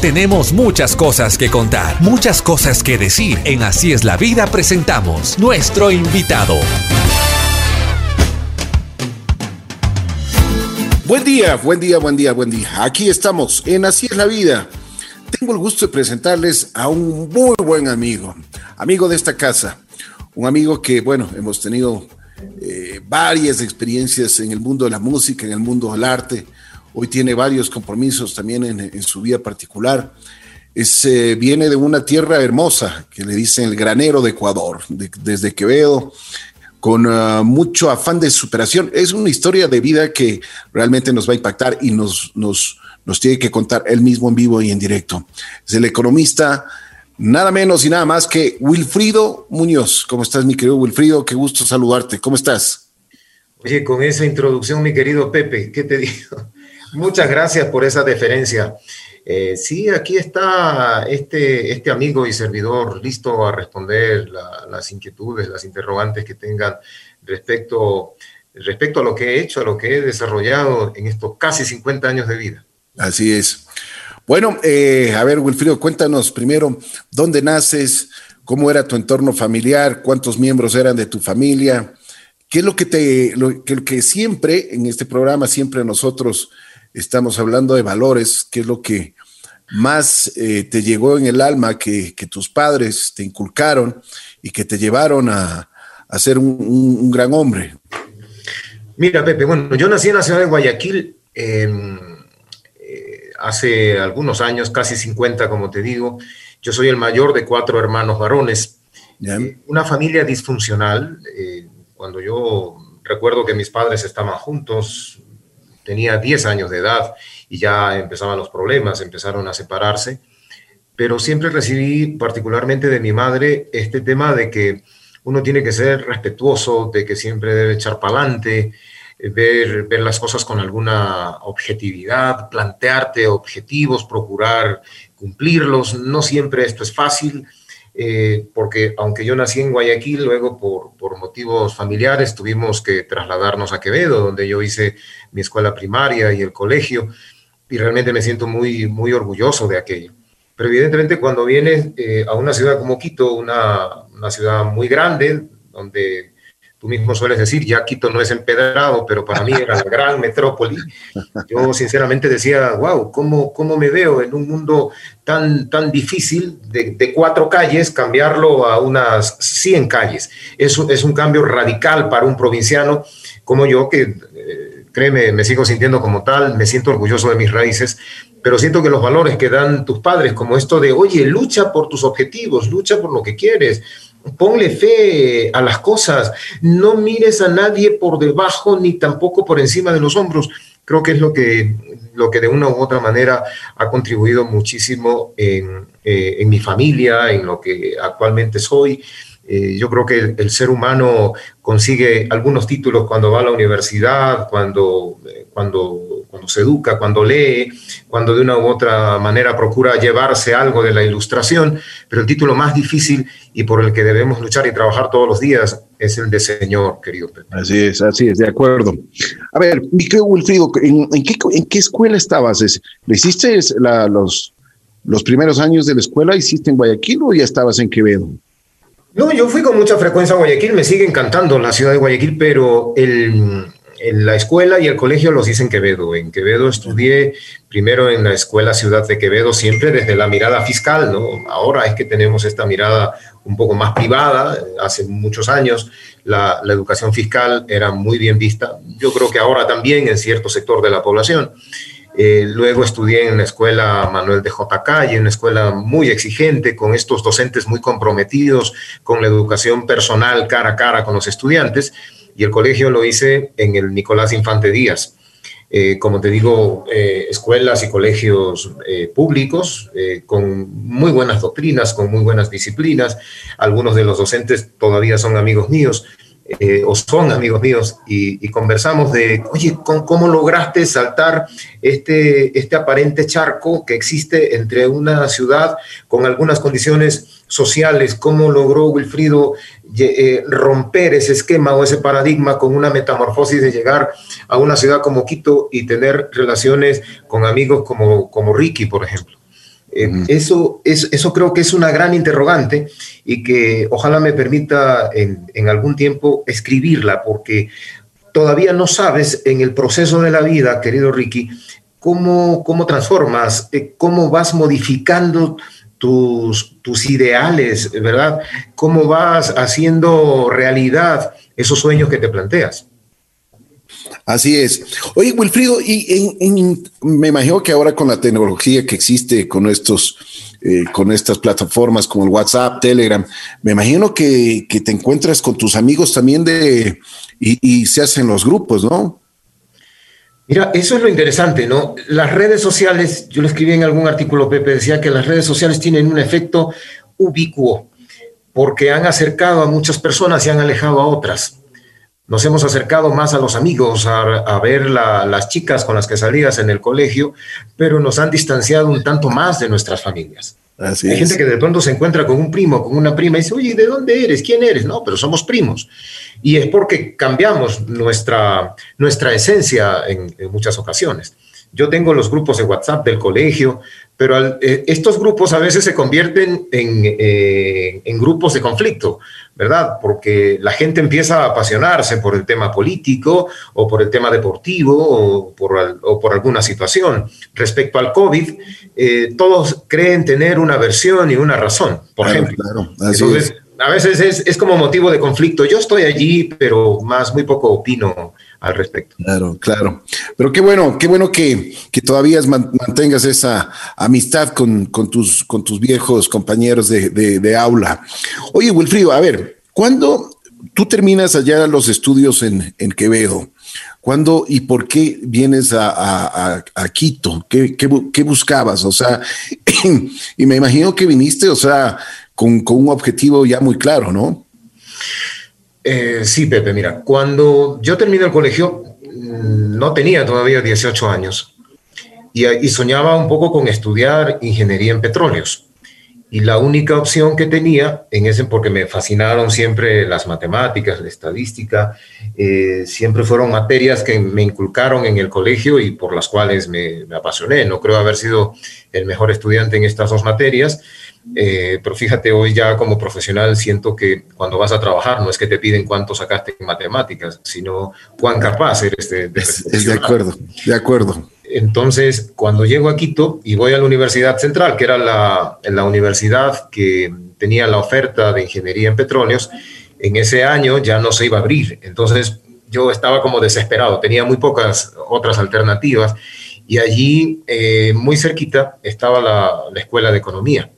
Tenemos muchas cosas que contar, muchas cosas que decir. En Así es la vida presentamos nuestro invitado. Buen día, buen día, buen día, buen día. Aquí estamos en Así es la vida. Tengo el gusto de presentarles a un muy buen amigo, amigo de esta casa, un amigo que, bueno, hemos tenido eh, varias experiencias en el mundo de la música, en el mundo del arte. Hoy tiene varios compromisos también en, su vida particular. Es, eh, viene de una tierra hermosa que le dicen el granero de Ecuador, desde Quevedo con ah, mucho afán de superación. Es una historia de vida que realmente nos va a impactar y nos, nos, nos tiene que contar él mismo en vivo y en directo. Es el economista, nada menos y nada más que Wilfrido Muñoz. ¿Cómo estás, mi querido Wilfrido? Qué gusto saludarte. ¿Cómo estás? Oye, con esa introducción, mi querido Pepe, ¿qué te digo? Muchas gracias por esa deferencia. Eh, sí, aquí está este, este amigo y servidor listo a responder las inquietudes, las interrogantes que tengan respecto, respecto a lo que he hecho, a lo que he desarrollado en estos casi 50 años de vida. Así es. Bueno, eh, a ver, Wilfrido, cuéntanos primero dónde naces, cómo era tu entorno familiar, cuántos miembros eran de tu familia, qué es lo que te, lo que siempre en este programa, siempre nosotros estamos hablando de valores, qué es lo que más eh, te llegó en el alma que, tus padres te inculcaron y que te llevaron a, ser un, gran hombre? Mira, Pepe, bueno, yo nací en la ciudad de Guayaquil eh, hace algunos años, casi 50, como te digo. Yo soy el mayor de cuatro hermanos varones. Eh, una familia disfuncional. cuando yo recuerdo que mis padres estaban juntos, tenía 10 años de edad y ya empezaban los problemas, empezaron a separarse, pero siempre recibí particularmente de mi madre este tema de que uno tiene que ser respetuoso, de que siempre debe echar para adelante, ver, ver las cosas con alguna objetividad, plantearte objetivos, procurar cumplirlos. No siempre esto es fácil, eh, porque aunque yo nací en Guayaquil, luego por, por, motivos familiares tuvimos que trasladarnos a Quevedo, donde yo hice mi escuela primaria y el colegio y realmente me siento muy, muy orgulloso de aquello. Pero evidentemente cuando vienes eh, a una ciudad como Quito, una, una, ciudad muy grande, donde tú mismo sueles decir, ya Quito no es empedrado, pero para mí era la gran metrópoli, yo sinceramente decía, wow, ¿cómo, ¿cómo me veo en un mundo tan, tan difícil de, de cuatro calles, cambiarlo a unas 100 calles? Es, es un cambio radical para un provinciano como yo que... Eh, créeme, me sigo sintiendo como tal, me siento orgulloso de mis raíces, pero siento que los valores que dan tus padres, como esto de, oye, lucha por tus objetivos, lucha por lo que quieres, ponle fe a las cosas, no mires a nadie por debajo ni tampoco por encima de los hombros. Creo que es lo que, lo que de una u otra manera ha contribuido muchísimo en, eh, en mi familia, en lo que actualmente soy. Eh, yo creo que el, ser humano consigue algunos títulos cuando va a la universidad, cuando, eh, cuando, cuando se educa, cuando lee, cuando de una u otra manera procura llevarse algo de la ilustración, pero el título más difícil y por el que debemos luchar y trabajar todos los días es el de Señor, querido Pepe. Así es, así es, de acuerdo. A ver, mi Wilfrido, ¿en, qué, ¿en, qué, escuela estabas? ¿Le hiciste los, los primeros años de la escuela? ¿Hiciste en Guayaquil o ya estabas en Quevedo? No, yo fui con mucha frecuencia a Guayaquil, me sigue encantando la ciudad de Guayaquil, pero el, la escuela y el colegio los hice en Quevedo. En Quevedo estudié primero en la escuela Ciudad de Quevedo, siempre desde la mirada fiscal, ¿no? Ahora es que tenemos esta mirada un poco más privada. Hace muchos años la, la educación fiscal era muy bien vista. Yo creo que ahora también en cierto sector de la población. Eh, luego estudié en la escuela Manuel de J. Calle, una escuela muy exigente, con estos docentes muy comprometidos con la educación personal cara a cara con los estudiantes. Y el colegio lo hice en el Nicolás Infante Díaz. Eh, como te digo, eh, escuelas y colegios públicos con muy buenas doctrinas, con muy buenas disciplinas. Algunos de los docentes todavía son amigos míos. Eh, o son amigos míos, y, conversamos de, oye, ¿cómo, lograste saltar este, este aparente charco que existe entre una ciudad con algunas condiciones sociales? ¿Cómo logró Wilfrido eh, romper ese esquema o ese paradigma con una metamorfosis de llegar a una ciudad como Quito y tener relaciones con amigos como, como Ricky, por ejemplo? Eso, es, eso creo que es una gran interrogante y que ojalá me permita en, en algún tiempo escribirla, porque todavía no sabes en el proceso de la vida, querido Ricky, cómo, cómo transformas, eh, cómo vas modificando tus, tus ideales, ¿verdad? Cómo vas haciendo realidad esos sueños que te planteas. Así es. Oye, Wilfrido, y me imagino que ahora con la tecnología que existe, con estos, eh, con estas plataformas como el WhatsApp, Telegram, me imagino que, que te encuentras con tus amigos también de y, y, se hacen los grupos, ¿no? Mira, eso es lo interesante, ¿no? Las redes sociales, yo lo escribí en algún artículo, Pepe, decía que las redes sociales tienen un efecto ubicuo, porque han acercado a muchas personas y han alejado a otras. Nos hemos acercado más a los amigos, a, ver las chicas con las que salías en el colegio, pero nos han distanciado un tanto más de nuestras familias. Hay gente que de pronto se encuentra con un primo, con una prima y dice, oye, ¿de dónde eres? ¿Quién eres? No, pero somos primos. Y es porque cambiamos nuestra, nuestra esencia en, muchas ocasiones. Yo tengo los grupos de WhatsApp del colegio, pero eh, estos grupos a veces se convierten en, eh, en, grupos de conflicto, ¿verdad? Porque la gente empieza a apasionarse por el tema político o por el tema deportivo o por, o por alguna situación. Respecto al COVID, eh, todos creen tener una versión y una razón, por ejemplo. Claro, Entonces, a veces es, como motivo de conflicto. Yo estoy allí, pero más muy poco opino al respecto. Claro, claro. Pero qué bueno, qué bueno que, que todavía mantengas esa amistad con, con, tus, con tus viejos compañeros de, de, de aula. Oye, Wilfrido, a ver, ¿cuándo tú terminas allá los estudios en, en Quevedo? ¿Cuándo y por qué vienes a, a, a Quito? ¿Qué, ¿Qué, qué, buscabas? O sea, y me imagino que viniste, o sea, con, un objetivo ya muy claro, ¿no? Eh, sí, Pepe, mira, cuando yo terminé el colegio mm, no tenía todavía 18 años y, soñaba un poco con estudiar ingeniería en petróleos. Y la única opción que tenía en ese, porque me fascinaron siempre las matemáticas, la estadística, eh, siempre fueron materias que me inculcaron en el colegio y por las cuales me apasioné. No creo haber sido el mejor estudiante en estas dos materias, eh, pero fíjate, hoy ya como profesional siento que cuando vas a trabajar no es que te piden cuánto sacaste en matemáticas, sino cuán capaz eres de... de, es, de acuerdo, de acuerdo. Entonces, cuando llego a Quito y voy a la Universidad Central, que era la, la universidad que tenía la oferta de ingeniería en petróleos, en ese año ya no se iba a abrir. Entonces, yo estaba como desesperado, tenía muy pocas otras alternativas y allí, eh, muy cerquita, estaba la, la Escuela de Economía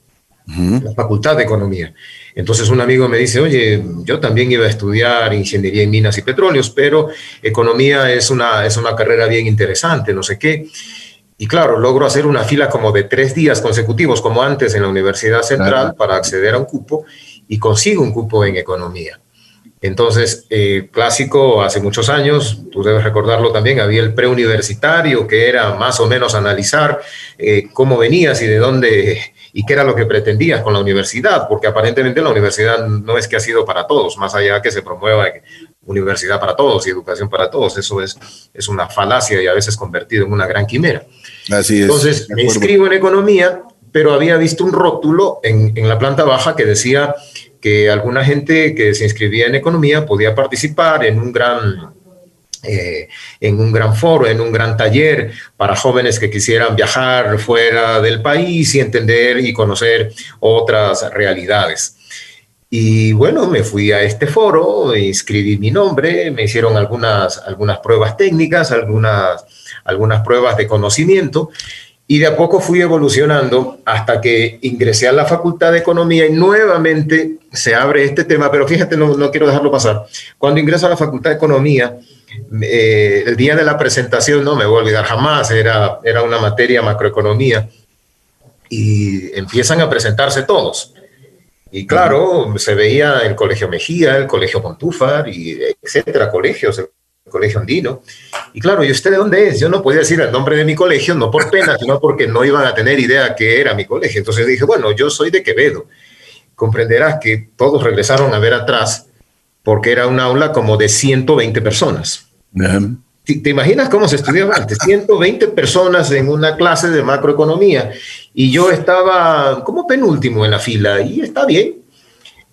la Facultad de Economía. Entonces un amigo me dice, oye, yo también iba a estudiar ingeniería en minas y petróleos, pero economía es una, es una carrera bien interesante, no sé qué. Y claro, logro hacer una fila como de tres días consecutivos, como antes en la Universidad Central, para acceder a un cupo y consigo un cupo en economía. Entonces, eh, clásico, hace muchos años, tú debes recordarlo también, había el preuniversitario, que era más o menos analizar eh, cómo venías y de dónde y qué era lo que pretendías con la universidad, porque aparentemente la universidad no es que ha sido para todos, más allá que se promueva universidad para todos y educación para todos, eso es, es una falacia y a veces convertido en una gran quimera. Así es. Entonces, me inscribo en economía, pero había visto un rótulo en, en la planta baja que decía que alguna gente que se inscribía en economía podía participar en un gran eh, en un gran foro, en un gran taller para jóvenes que quisieran viajar fuera del país y entender y conocer otras realidades. Y bueno, me fui a este foro, inscribí mi nombre, me hicieron algunas, algunas pruebas técnicas, algunas, algunas pruebas de conocimiento y de a poco fui evolucionando hasta que ingresé a la Facultad de Economía y nuevamente se abre este tema, pero fíjate, no, no quiero dejarlo pasar. Cuando ingreso a la Facultad de Economía, eh, el día de la presentación, no me voy a olvidar jamás, era, era una materia macroeconomía, y empiezan a presentarse todos. Y claro, se veía el Colegio Mejía, el Colegio Montúfar, y etcétera, colegios, el Colegio Andino. Y claro, ¿y usted de dónde es? Yo no podía decir el nombre de mi colegio, no por pena, sino porque no iban a tener idea que era mi colegio. Entonces dije, bueno, yo soy de Quevedo. Comprenderás que todos regresaron a ver atrás porque era un aula como de 120 personas. ¿Te imaginas cómo se estudiaba antes? 120 personas en una clase de macroeconomía y yo estaba como penúltimo en la fila y está bien.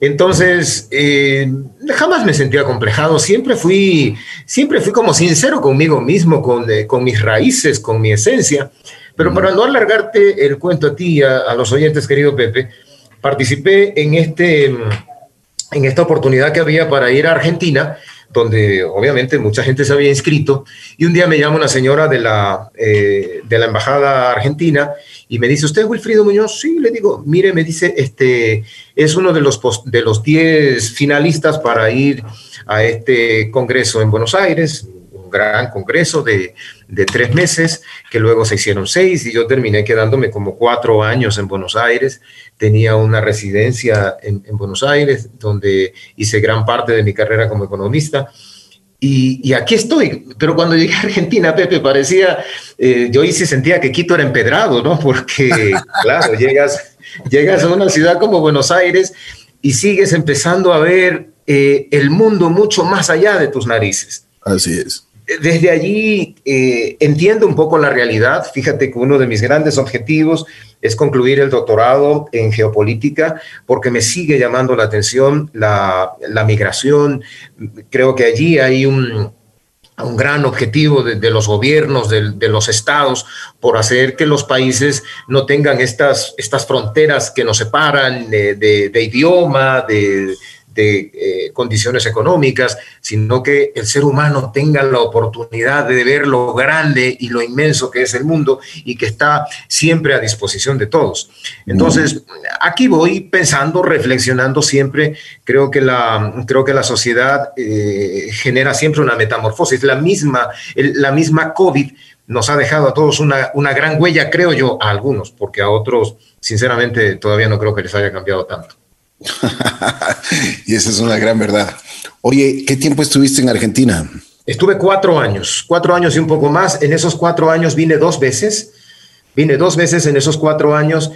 Entonces, eh, jamás me sentía complejado, siempre fui, siempre fui como sincero conmigo mismo, con, eh, con mis raíces, con mi esencia. Pero para no alargarte el cuento a ti, a, a los oyentes, querido Pepe, participé en, este, en esta oportunidad que había para ir a Argentina donde obviamente mucha gente se había inscrito, y un día me llama una señora de la, eh, de la Embajada Argentina y me dice, ¿usted es Wilfrido Muñoz? Sí, le digo, mire, me dice, este, es uno de los, de los 10 finalistas para ir a este congreso en Buenos Aires, un gran congreso de, de tres meses, que luego se hicieron seis y yo terminé quedándome como cuatro años en Buenos Aires. Tenía una residencia en, Buenos Aires donde hice gran parte de mi carrera como economista. Y, aquí estoy, pero cuando llegué a Argentina, Pepe, parecía, eh, yo hice sentía que Quito era empedrado, ¿no? Porque, claro, llegas, llegas a una ciudad como Buenos Aires y sigues empezando a ver eh, el mundo mucho más allá de tus narices. Así es desde allí eh, entiendo un poco la realidad. Fíjate que uno de mis grandes objetivos es concluir el doctorado en geopolítica porque me sigue llamando la atención la, migración. Creo que allí hay un, gran objetivo de, los gobiernos, de, los estados, por hacer que los países no tengan estas, estas fronteras que nos separan de idioma, de de eh, condiciones económicas, sino que el ser humano tenga la oportunidad de ver lo grande y lo inmenso que es el mundo y que está siempre a disposición de todos. Entonces, aquí voy pensando, reflexionando siempre, creo que la, creo que la sociedad eh, genera siempre una metamorfosis, la misma, la misma COVID nos ha dejado a todos una, una gran huella, creo yo, a algunos, porque a otros, sinceramente, todavía no creo que les haya cambiado tanto. y esa es una gran verdad. Oye, ¿qué tiempo estuviste en Argentina? Estuve cuatro años, cuatro años y un poco más. En esos cuatro años vine dos veces, vine dos veces en esos cuatro años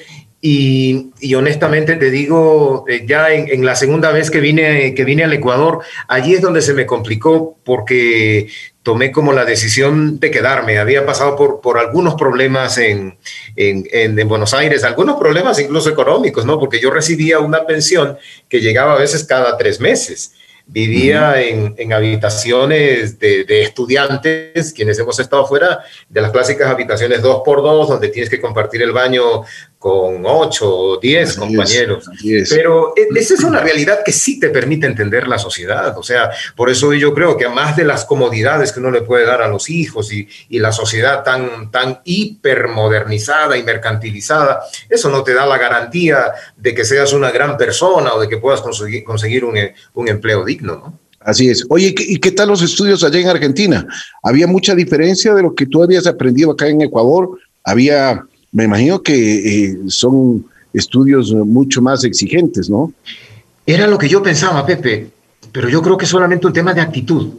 y, honestamente te digo, eh, ya en, la segunda vez que vine, que vine al Ecuador, allí es donde se me complicó porque tomé como la decisión de quedarme. Había pasado por, por algunos problemas en, en, en, Buenos Aires, algunos problemas incluso económicos, ¿no? Porque yo recibía una pensión que llegaba a veces cada tres meses. Vivía en, en, habitaciones de, de, estudiantes, quienes hemos estado fuera de las clásicas habitaciones dos por dos, donde tienes que compartir el baño con ocho o diez compañeros. Pero e, esa es una realidad que sí te permite entender la sociedad. O sea, por eso yo creo que más de las comodidades que uno le puede dar a los hijos y, y la sociedad tan, tan hipermodernizada y mercantilizada, eso no te da la garantía de que seas una gran persona o de que puedas conseguir, conseguir un, un empleo digno, ¿no? Así es. Oye, ¿y qué tal los estudios allá en Argentina? ¿Había mucha diferencia de lo que tú habías aprendido acá en Ecuador? ¿Había me imagino que eh, son estudios mucho más exigentes, ¿no? Era lo que yo pensaba, Pepe, pero yo creo que es solamente un tema de actitud.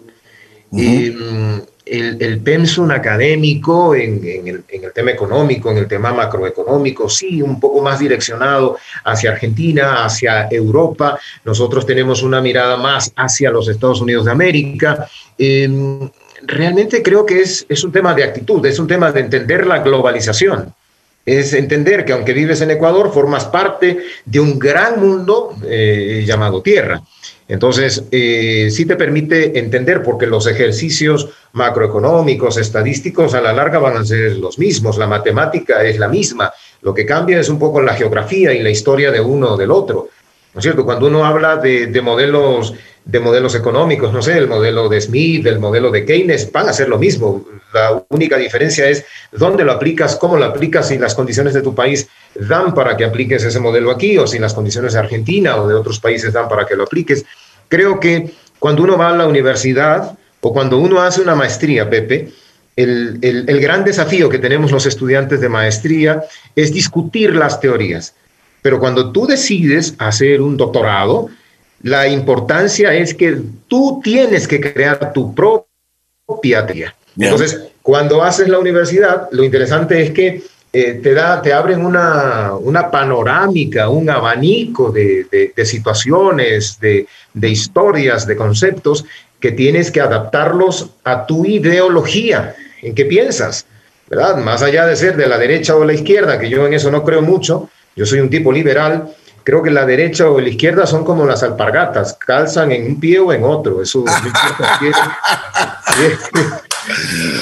Em, el, el, pensum académico en, el, en, el, tema económico, en el tema macroeconómico, sí, un poco más direccionado hacia Argentina, hacia Europa. Nosotros tenemos una mirada más hacia los Estados Unidos de América. Em, realmente creo que es, es un tema de actitud, es un tema de entender la globalización es entender que aunque vives en Ecuador, formas parte de un gran mundo eh, llamado Tierra. Entonces, eh, sí te permite entender porque los ejercicios macroeconómicos, estadísticos, a la larga van a ser los mismos, la matemática es la misma, lo que cambia es un poco la geografía y la historia de uno o del otro. ¿No es cierto? Cuando uno habla de, de modelos de modelos económicos, no sé, el modelo de Smith, el modelo de Keynes, van a ser lo mismo. La única diferencia es dónde lo aplicas, cómo lo aplicas, si las condiciones de tu país dan para que apliques ese modelo aquí, o si las condiciones de Argentina o de otros países dan para que lo apliques. Creo que cuando uno va a la universidad o cuando uno hace una maestría, Pepe, el, el gran desafío que tenemos los estudiantes de maestría es discutir las teorías. Pero cuando tú decides hacer un doctorado, la importancia es que tú tienes que crear tu propia teoría. Entonces, cuando haces la universidad, lo interesante es que eh, te, da, te abren una, una panorámica, un abanico de, de, situaciones, de, de, historias, de conceptos que tienes que adaptarlos a tu ideología, en qué piensas, ¿verdad? Más allá de ser de la derecha o la izquierda, que yo en eso no creo mucho, yo soy un tipo liberal, creo que la derecha o la izquierda son como las alpargatas, calzan en un pie o en otro. Eso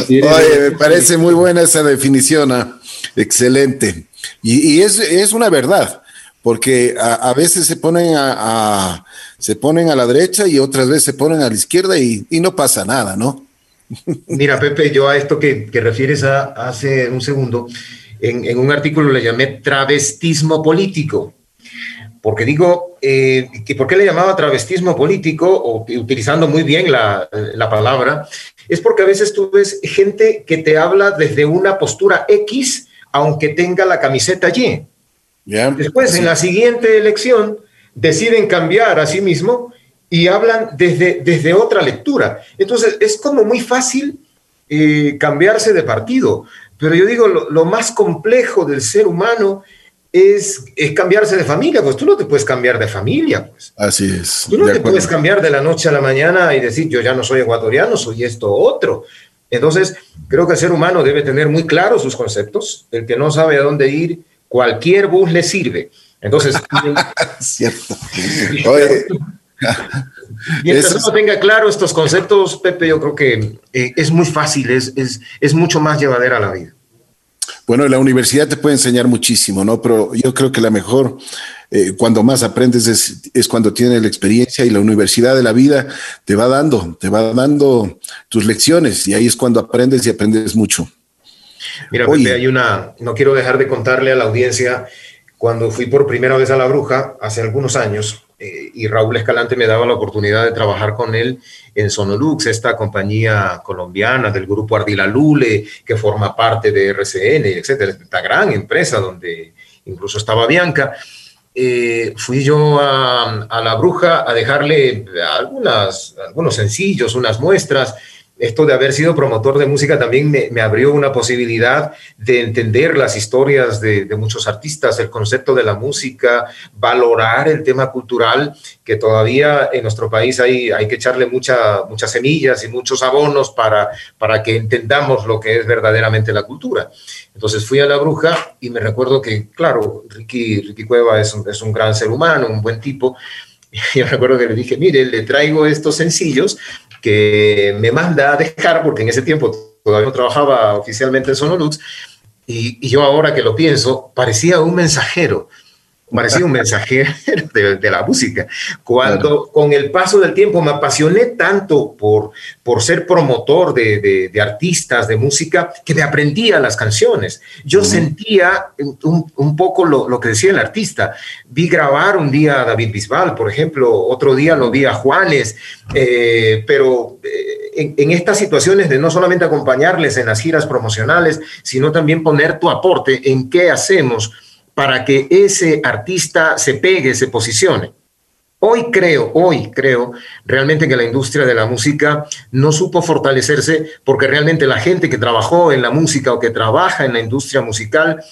Oye, me parece muy buena esa definición, ¿ah? excelente. Y, es, es, una verdad, porque a, veces se ponen a, se ponen a la derecha y otras veces se ponen a la izquierda y, y no pasa nada, ¿no? Mira, Pepe, yo a esto que, que refieres a, hace un segundo, en, en, un artículo le llamé travestismo político porque digo, eh, que ¿por qué le llamaba travestismo político, o utilizando muy bien la, la, palabra? Es porque a veces tú ves gente que te habla desde una postura X, aunque tenga la camiseta Y. Después, en la siguiente elección, deciden cambiar a sí mismo y hablan desde, desde otra lectura. Entonces, es como muy fácil eh, cambiarse de partido. Pero yo digo, lo, lo más complejo del ser humano es, es, cambiarse de familia, pues tú no te puedes cambiar de familia, pues. Así es. Tú no te puedes cambiar de la noche a la mañana y decir, yo ya no soy ecuatoriano, soy esto otro. Entonces, creo que el ser humano debe tener muy claros sus conceptos. El que no sabe a dónde ir, cualquier bus le sirve. Entonces, cierto. Oye. Mientras uno tenga claro estos conceptos, Pepe, yo creo que eh, es muy fácil, es, es, es mucho más llevadera la vida. Bueno, la universidad te puede enseñar muchísimo, ¿no? Pero yo creo que la mejor, eh, cuando más aprendes es, es, cuando tienes la experiencia y la universidad de la vida te va dando, te va dando tus lecciones y ahí es cuando aprendes y aprendes mucho. Mira, Pepe, hay una, no quiero dejar de contarle a la audiencia, cuando fui por primera vez a La Bruja, hace algunos años, eh, y Raúl Escalante me daba la oportunidad de trabajar con él en Sonolux, esta compañía colombiana del grupo Ardila Lule, que forma parte de RCN, etcétera, esta gran empresa donde incluso estaba Bianca. Eh, fui yo a, a, La Bruja a dejarle algunas, algunos sencillos, unas muestras, esto de haber sido promotor de música también me, abrió una posibilidad de entender las historias de, muchos artistas, el concepto de la música, valorar el tema cultural, que todavía en nuestro país hay, hay que echarle mucha, muchas semillas y muchos abonos para, para que entendamos lo que es verdaderamente la cultura. Entonces fui a La Bruja y me recuerdo que, claro, Ricky, Ricky Cueva es un, es un gran ser humano, un buen tipo, y yo recuerdo que le dije, mire, le traigo estos sencillos que me manda a dejar, porque en ese tiempo todavía no trabajaba oficialmente en Sonolux, y, y yo ahora que lo pienso, parecía un mensajero parecía un mensajero de, la música. Cuando con el paso del tiempo me apasioné tanto por, por ser promotor de, de, artistas, de música, que me aprendía las canciones. Yo sentía un, un poco lo, lo, que decía el artista. Vi grabar un día a David Bisbal, por ejemplo, otro día lo vi a Juanes, eh, pero... Eh, en, en, estas situaciones de no solamente acompañarles en las giras promocionales, sino también poner tu aporte en qué hacemos para que ese artista se pegue, se posicione. Hoy creo, hoy creo realmente que la industria de la música no supo fortalecerse porque realmente la gente que trabajó en la música o que trabaja en la industria musical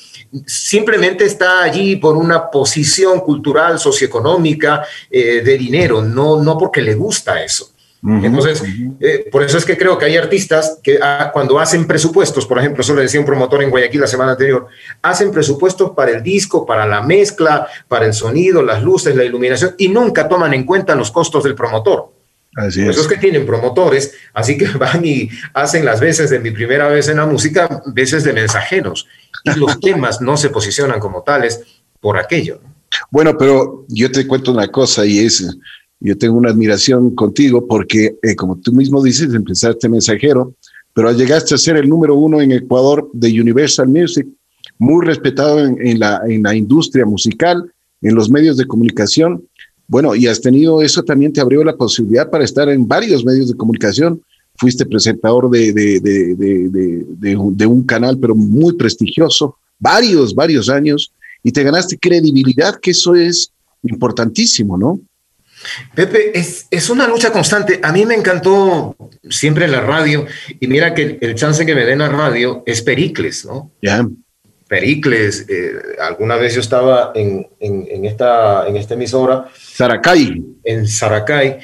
simplemente está allí por una posición cultural, socioeconómica, eh, de dinero, no, no porque le gusta eso. Entonces, eh, por eso es que creo que hay artistas que ah, cuando hacen presupuestos, por ejemplo, eso le decía un promotor en Guayaquil la semana anterior, hacen presupuestos para el disco, para la mezcla, para el sonido, las luces, la iluminación, y nunca toman en cuenta los costos del promotor. Así es. Eso es que tienen promotores, así que van y hacen las veces de mi primera vez en la música, veces de mensajeros, y los temas no se posicionan como tales por aquello. Bueno, pero yo te cuento una cosa y es, yo tengo una admiración contigo porque, eh, como tú mismo dices, empezaste mensajero, pero llegaste a ser el número uno en Ecuador de Universal Music, muy respetado en, la, industria musical, en los medios de comunicación. Bueno, y has tenido eso también te abrió la posibilidad para estar en varios medios de comunicación. Fuiste presentador de, de un canal, pero muy prestigioso, varios, varios años, y te ganaste credibilidad, que eso es importantísimo, ¿no? Pepe, es, es, una lucha constante. A mí me encantó siempre la radio y mira que el, chance que me den la radio es Pericles, ¿no? Ya. Pericles, eh, alguna vez yo estaba en, en, esta, en esta emisora. Saracay. En Saracay.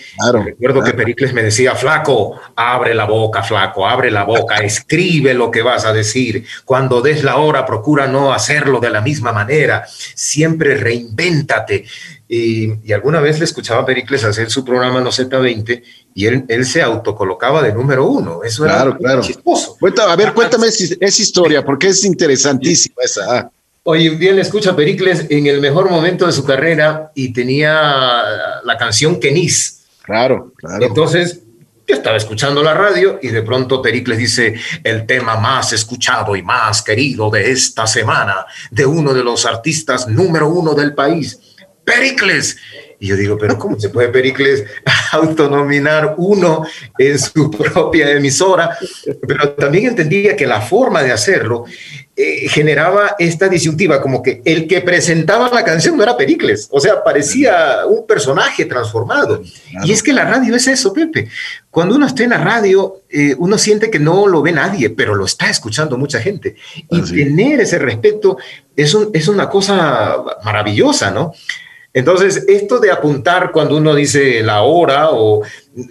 Recuerdo que Pericles me decía, flaco, abre la boca, flaco, abre la boca, escribe lo que vas a decir. Cuando des la hora, procura no hacerlo de la misma manera. Siempre reinvéntate. Y, alguna vez le escuchaba a Pericles hacer su programa No Z20 y él, él se autocolocaba de número uno. Eso claro, era claro. chistoso. a ver, cuéntame esa historia, porque es interesantísima esa. Ah. Hoy bien le escucha a Pericles en el mejor momento de su carrera y tenía la canción Kenis. Claro, claro. Entonces, yo estaba escuchando la radio y de pronto Pericles dice el tema más escuchado y más querido de esta semana de uno de los artistas número uno del país. Pericles. Y yo digo, pero ¿cómo se puede Pericles autonominar uno en su propia emisora? Pero también entendía que la forma de hacerlo eh, generaba esta disyuntiva, como que el que presentaba la canción no era Pericles, o sea, parecía un personaje transformado. Y es que la radio es eso, Pepe. Cuando uno está en la radio, eh, uno siente que no lo ve nadie, pero lo está escuchando mucha gente. Y tener ese respeto es, es una cosa maravillosa, ¿no? Entonces, esto de apuntar cuando uno dice la hora o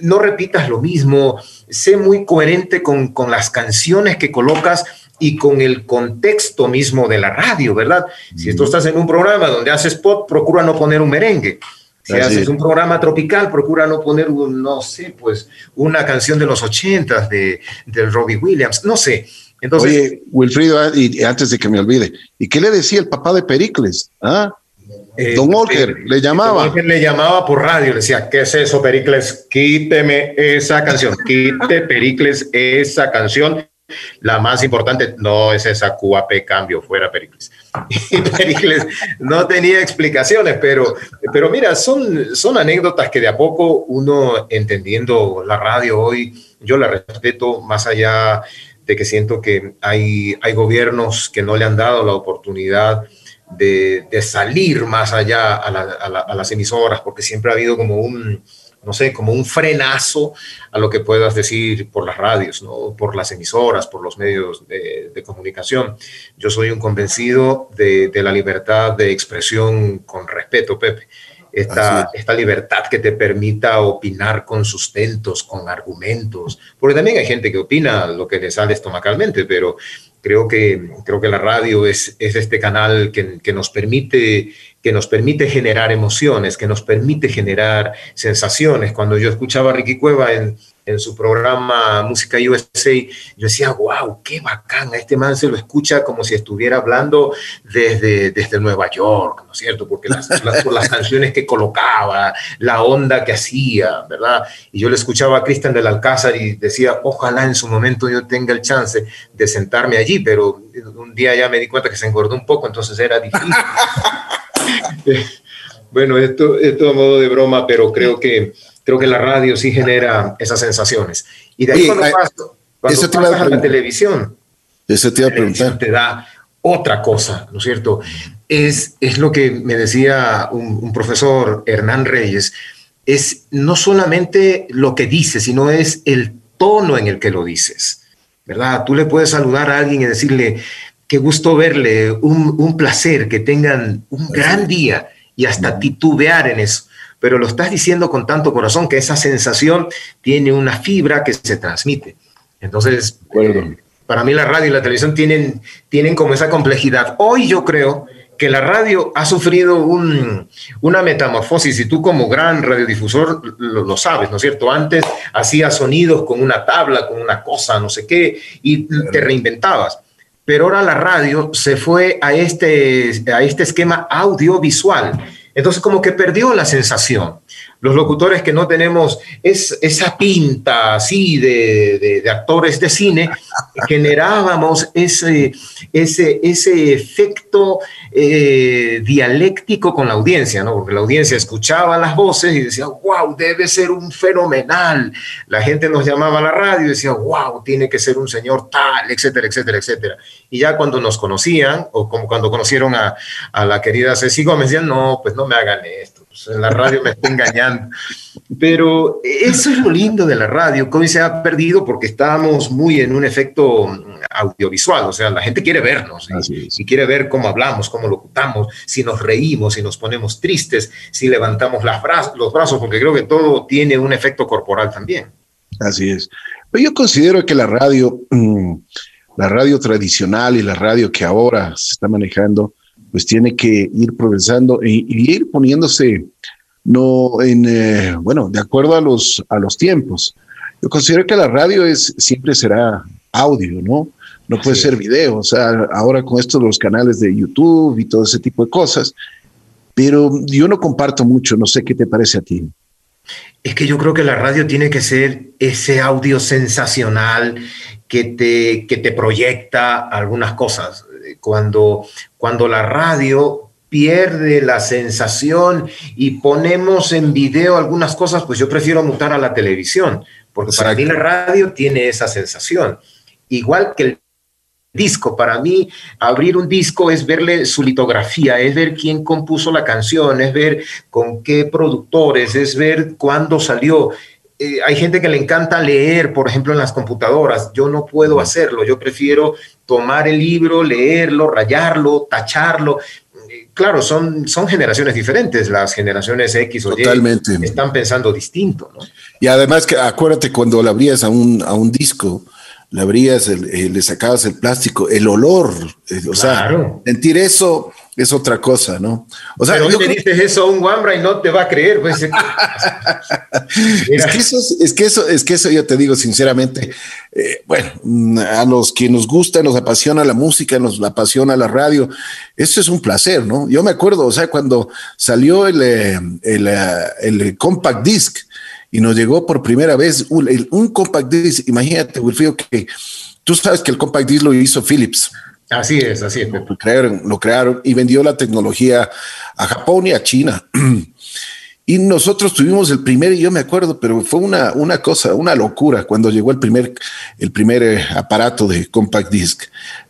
no repitas lo mismo, sé muy coherente con, con las canciones que colocas y con el contexto mismo de la radio, ¿verdad? Si tú estás en un programa donde haces pop, procura no poner un merengue. Si haces un programa tropical, procura no poner, un, no sé, pues una canción de los ochentas de, de Robbie Williams, no sé. Entonces, Oye, Wilfrido, ah, y antes de que me olvide, ¿y qué le decía el papá de Pericles? ¿Ah? Eh, Don Walker eh, le llamaba. Don le llamaba por radio, le decía, ¿qué es eso, Pericles? Quíteme esa canción, quite Pericles esa canción. La más importante no es esa QAP cambio, fuera Pericles. Y Pericles no tenía explicaciones, pero, pero mira, son, son anécdotas que de a poco uno entendiendo la radio hoy, yo la respeto más allá de que siento que hay, hay gobiernos que no le han dado la oportunidad de, salir más allá a, las emisoras, porque siempre ha habido como un, no sé, como un frenazo a lo que puedas decir por las radios, ¿no? por las emisoras, por los medios de, comunicación. Yo soy un convencido de, la libertad de expresión con respeto, Pepe. Esta, esta, libertad que te permita opinar con sustentos, con argumentos, porque también hay gente que opina lo que le sale estomacalmente, pero Creo que, creo que la radio es, es este canal que, que, nos permite, que nos permite generar emociones, que nos permite generar sensaciones. Cuando yo escuchaba a Ricky Cueva en, en su programa Música USA, yo decía, wow, qué bacán, este man se lo escucha como si estuviera hablando desde, desde Nueva York, ¿no es cierto? Porque las, las canciones que colocaba, la onda que hacía, ¿verdad? Y yo le escuchaba a Cristian del Alcázar y decía, ojalá en su momento yo tenga el chance de sentarme allí, pero un día ya me di cuenta que se engordó un poco, entonces era difícil. bueno, esto, esto a modo de broma, pero creo que creo que la radio sí genera esas sensaciones. Y de ahí cuando, eso te a la televisión, eso te iba a preguntar. Te da otra cosa, ¿no es cierto? Es, es lo que me decía un, profesor, Hernán Reyes, es no solamente lo que dices, sino es el tono en el que lo dices, ¿verdad? Tú le puedes saludar a alguien y decirle, qué gusto verle, un, un placer, que tengan un gran día y hasta titubear en eso pero lo estás diciendo con tanto corazón que esa sensación tiene una fibra que se transmite. Entonces, eh, para mí la radio y la televisión tienen, tienen como esa complejidad. Hoy yo creo que la radio ha sufrido una metamorfosis y tú como gran radiodifusor lo, sabes, ¿no es cierto? Antes hacías sonidos con una tabla, con una cosa, no sé qué, y te reinventabas. Pero ahora la radio se fue a este, a este esquema audiovisual entonces como que perdió la sensación. Los locutores que no tenemos es, esa pinta así de, actores de cine, generábamos ese, ese, ese efecto eh, dialéctico con la audiencia, ¿no? Porque la audiencia escuchaba las voces y decía, wow, debe ser un fenomenal. La gente nos llamaba a la radio y decía, wow, tiene que ser un señor tal, etcétera, etcétera, etcétera. Y ya cuando nos conocían, o como cuando conocieron a, a la querida Ceci Gómez, decían, no, pues no me hagan esto pues, la radio me está engañando. Pero eso es lo lindo de la radio, que hoy se ha perdido porque estamos muy en un efecto audiovisual, o sea, la gente quiere vernos y, quiere ver cómo hablamos, cómo locutamos, si nos reímos, si nos ponemos tristes, si levantamos las los brazos, porque creo que todo tiene un efecto corporal también. Así es. Pero yo considero que la radio, mm, la radio tradicional y la radio que ahora se está manejando, pues tiene que ir progresando e, y ir poniéndose no en, eh, bueno, de acuerdo a los, a los tiempos. Yo considero que la radio es, siempre será audio, ¿no? No puede ser video, o sea, ahora con esto de los canales de YouTube y todo ese tipo de cosas, pero yo no comparto mucho, no sé qué te parece a ti. Es que yo creo que la radio tiene que ser ese audio sensacional que te, que te proyecta algunas cosas. Cuando, cuando la radio pierde la sensación y ponemos en video algunas cosas, pues yo prefiero mutar a la televisión, porque para mí la radio tiene esa sensación. Igual que el disco. Para mí, abrir un disco es verle su litografía, es ver quién compuso la canción, es ver con qué productores, es ver cuándo salió. Eh, hay gente que le encanta leer, por ejemplo, en las computadoras. Yo no puedo hacerlo. Yo prefiero tomar el libro, leerlo, rayarlo, tacharlo. Eh, claro, son, son generaciones diferentes. Las generaciones X o Y están pensando distinto. Y además, que acuérdate cuando le abrías a un, a un disco, le abrías, eh, le sacabas el plástico, el olor, eh, o sea, sentir eso es otra cosa, ¿no? O sea, Pero le dices eso a un Wambra y no te va a creer, pues. es, que eso, es, que eso, es que eso yo te digo sinceramente, eh, bueno, a los que nos gusta, nos apasiona la música, nos apasiona la radio, eso es un placer, ¿no? Yo me acuerdo, o sea, cuando salió el, el, el compact disc, y nos llegó por primera vez un, compact disc. Imagínate, Wilfrido, que tú sabes que el compact disc lo hizo Philips. Así es, así es. Lo crearon, lo crearon y vendió la tecnología a Japón y a China. Y nosotros tuvimos el primer, y yo me acuerdo, pero fue una, una cosa, una locura cuando llegó el primer, el primer eh, aparato de compact disc.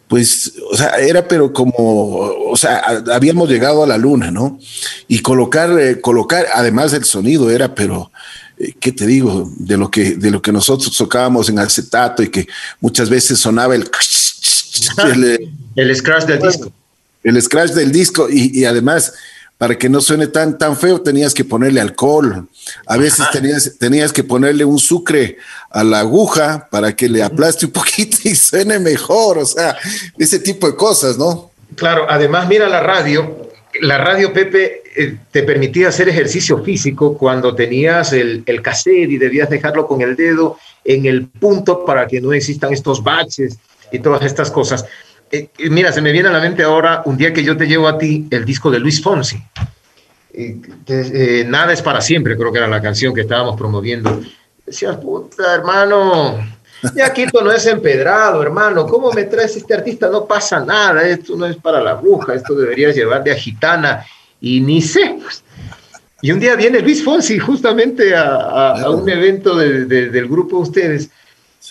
Pues, o sea, era pero como, o sea, habíamos llegado a la luna, ¿no? Y colocar, eh, colocar, además del sonido, era pero eh, ¿qué te digo? De lo que, de lo que nosotros tocábamos en acetato y que muchas veces sonaba el... el, scratch del disco. El scratch del disco y, además para que no suene tan, tan feo, tenías que ponerle alcohol. A veces tenías, tenías que ponerle un sucre a la aguja para que le aplaste un poquito y suene mejor. O sea, ese tipo de cosas, ¿no? Claro, además, mira la radio. La radio, Pepe, eh, te permitía hacer ejercicio físico cuando tenías el, el cassette y debías dejarlo con el dedo en el punto para que no existan estos baches y todas estas cosas. Eh, mira, se me viene a la mente ahora un día que yo te llevo a ti el disco de Luis Fonsi. Eh, nada es para siempre, creo que era la canción que estábamos promoviendo. Decías, puta, hermano, ya Quito no es empedrado, hermano. ¿Cómo me traes este artista? No pasa nada. Esto no es para la bruja. Esto deberías llevar de a gitana y ni sé. Y un día viene Luis Fonsi justamente a, un evento del grupo de ustedes.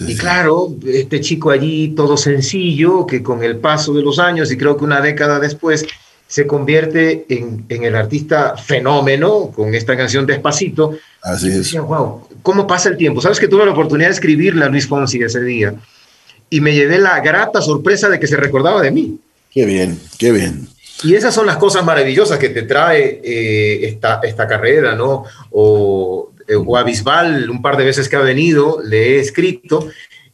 Y claro, este chico allí, todo sencillo, que con el paso de los años y creo que una década después se convierte en, el artista fenómeno con esta canción Despacito. Así es. Decía, wow, ¿cómo pasa el tiempo? Sabes que tuve la oportunidad de escribirle a Luis Fonsi ese día y me llevé la grata sorpresa de que se recordaba de mí. Qué bien, qué bien. Y esas son las cosas maravillosas que te trae eh, esta, esta carrera, ¿no? O, eh, o a un par de veces que ha venido, le he escrito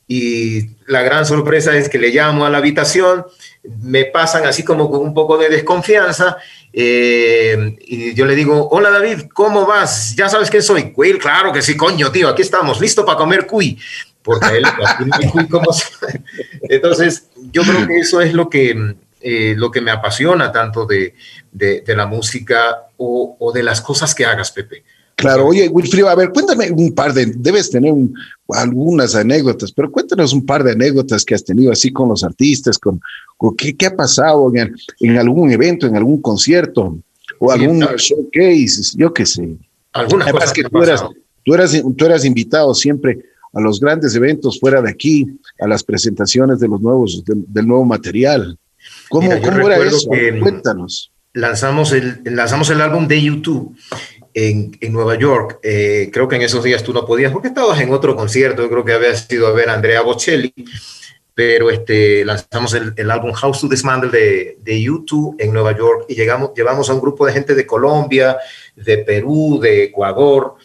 y la gran sorpresa es que le llamo a la habitación, me pasan así como con un poco de desconfianza eh, y yo le digo, hola David, ¿cómo vas? ¿Ya sabes quién soy? Quill, claro que sí, coño, tío, aquí estamos, listo para comer cuy. Cuy. Entonces, yo creo que eso es lo que eh, lo que me apasiona tanto de, de, la música o, de las cosas que hagas, Pepe. Claro, oye, Wilfrido, a ver, cuéntame un par de, debes tener algunas anécdotas, pero cuéntanos un par de anécdotas que has tenido así con los artistas, con, qué, qué, ha pasado en, en, algún evento, en algún concierto o algún showcase, yo qué sé. Algunas cosas que tú eras, tú, eras, tú eras invitado siempre a los grandes eventos fuera de aquí, a las presentaciones de los nuevos, del nuevo material. ¿Cómo, era eso? Cuéntanos. lanzamos el, lanzamos el álbum de YouTube en, en Nueva York. Eh, creo que en esos días tú no podías porque estabas en otro concierto. Yo creo que había sido a ver a Andrea Bocelli. Pero este, lanzamos el, el álbum House to Dismantle de, de YouTube en Nueva York y llegamos, llevamos a un grupo de gente de Colombia, de Perú, de Ecuador.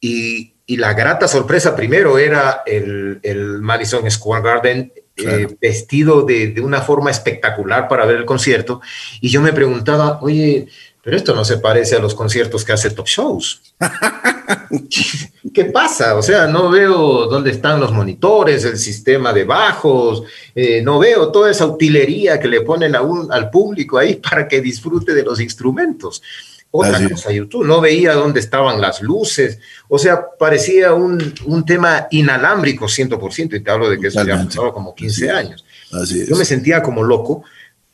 Y, y la grata sorpresa primero era el, el Madison Square Garden eh, vestido de, de, una forma espectacular para ver el concierto. Y yo me preguntaba, oye, pero esto no se parece a los conciertos que hace Top Shows. ¿Qué pasa? O sea, no veo dónde están los monitores, el sistema de bajos, eh, no veo toda esa utilería que le ponen a un, al público ahí para que disfrute de los instrumentos. Otra Así cosa, YouTube, no veía dónde estaban las luces, o sea, parecía un, un tema inalámbrico 100%, y te hablo de que eso ya pasado como 15 Así años. Así Yo me sentía como loco,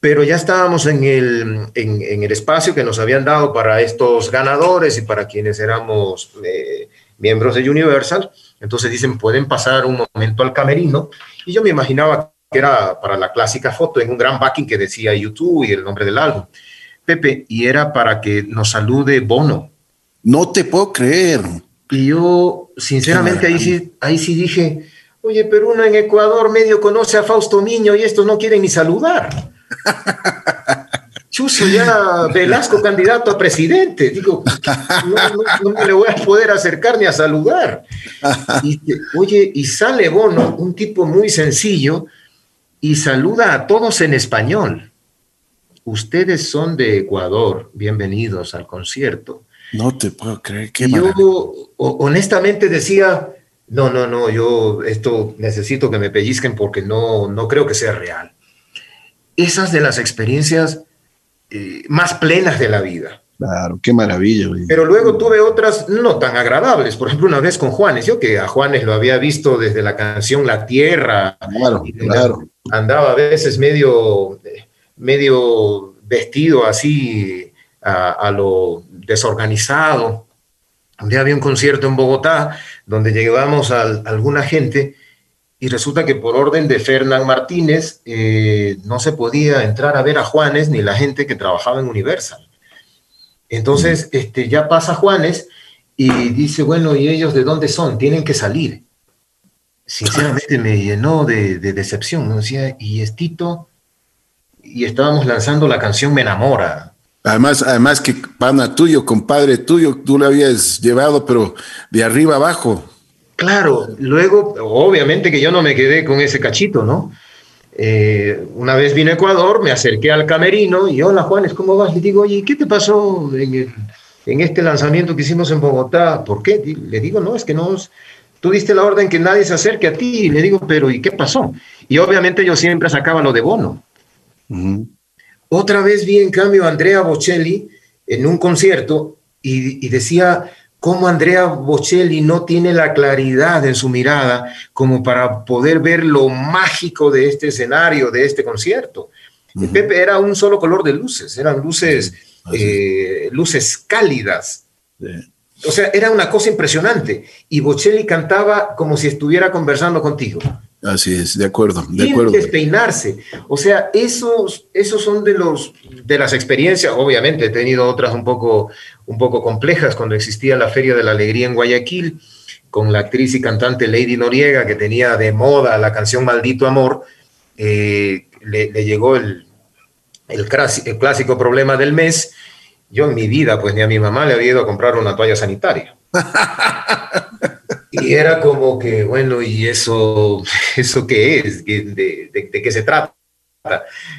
pero ya estábamos en el, en, en, el espacio que nos habían dado para estos ganadores y para quienes éramos eh, miembros de Universal. Entonces dicen, pueden pasar un momento al camerino, y yo me imaginaba que era para la clásica foto en un gran backing que decía YouTube y el nombre del álbum. Pepe, y era para que nos salude Bono. No te puedo creer. Y yo, sinceramente, ahí sí, ahí sí dije, oye, pero uno en Ecuador medio conoce a Fausto Niño y estos no quieren ni saludar. Chuso ya Velasco candidato a presidente. Digo, no, no, no, me le voy a poder acercar ni a saludar. Y, oye, y sale Bono, un tipo muy sencillo, y saluda a todos en español ustedes son de Ecuador, bienvenidos al concierto. No te puedo creer que yo honestamente decía, no, no, no, yo esto necesito que me pellizquen porque no, no creo que sea real. Esas de las experiencias eh, más plenas de la vida. Claro, qué maravilla. Pero luego tuve otras no tan agradables. Por ejemplo, una vez con Juanes, yo que a Juanes lo había visto desde la canción La Tierra. Claro, claro. Andaba a veces medio medio vestido así a, a, lo desorganizado. Un día había un concierto en Bogotá donde llevábamos a, a alguna gente y resulta que por orden de Fernán Martínez eh, no se podía entrar a ver a Juanes ni la gente que trabajaba en Universal. Entonces, este, ya pasa Juanes y dice, bueno, ¿y ellos de dónde son? Tienen que salir. Sinceramente me llenó de, de decepción. ¿no? Decía, ¿y Estito? y estábamos lanzando la canción Me enamora. Además, además que pana tuyo, compadre tuyo, tú lo habías llevado, pero de arriba abajo. Claro, luego, obviamente que yo no me quedé con ese cachito, ¿no? Eh, una vez vine a Ecuador, me acerqué al camerino y hola Juanes, ¿cómo vas? Le digo, oye, ¿qué te pasó en, el, en este lanzamiento que hicimos en Bogotá? ¿Por qué? Le digo, no, es que no, tú diste la orden que nadie se acerque a ti. Y le digo, pero ¿y qué pasó? Y obviamente yo siempre sacaba lo de Bono. Uh -huh. Otra vez vi en cambio a Andrea Bocelli en un concierto y, y, decía cómo Andrea Bocelli no tiene la claridad en su mirada como para poder ver lo mágico de este escenario, de este concierto. Uh -huh. Pepe era un solo color de luces, eran luces, eh, luces cálidas. Sí. O sea, era una cosa impresionante. Y Bocelli cantaba como si estuviera conversando contigo. Así es, de acuerdo, de acuerdo. despeinarse. O sea, esos, esos son de, los, de las experiencias. Obviamente he tenido otras un poco, un poco complejas cuando existía la Feria de la Alegría en Guayaquil, con la actriz y cantante Lady Noriega, que tenía de moda la canción Maldito Amor. Eh, le, le, llegó el, el, el clásico problema del mes. Yo en mi vida, pues ni a mi mamá le había ido a comprar una toalla sanitaria. Y era como que, bueno, ¿y eso, eso qué es? ¿De, de, de qué se trata?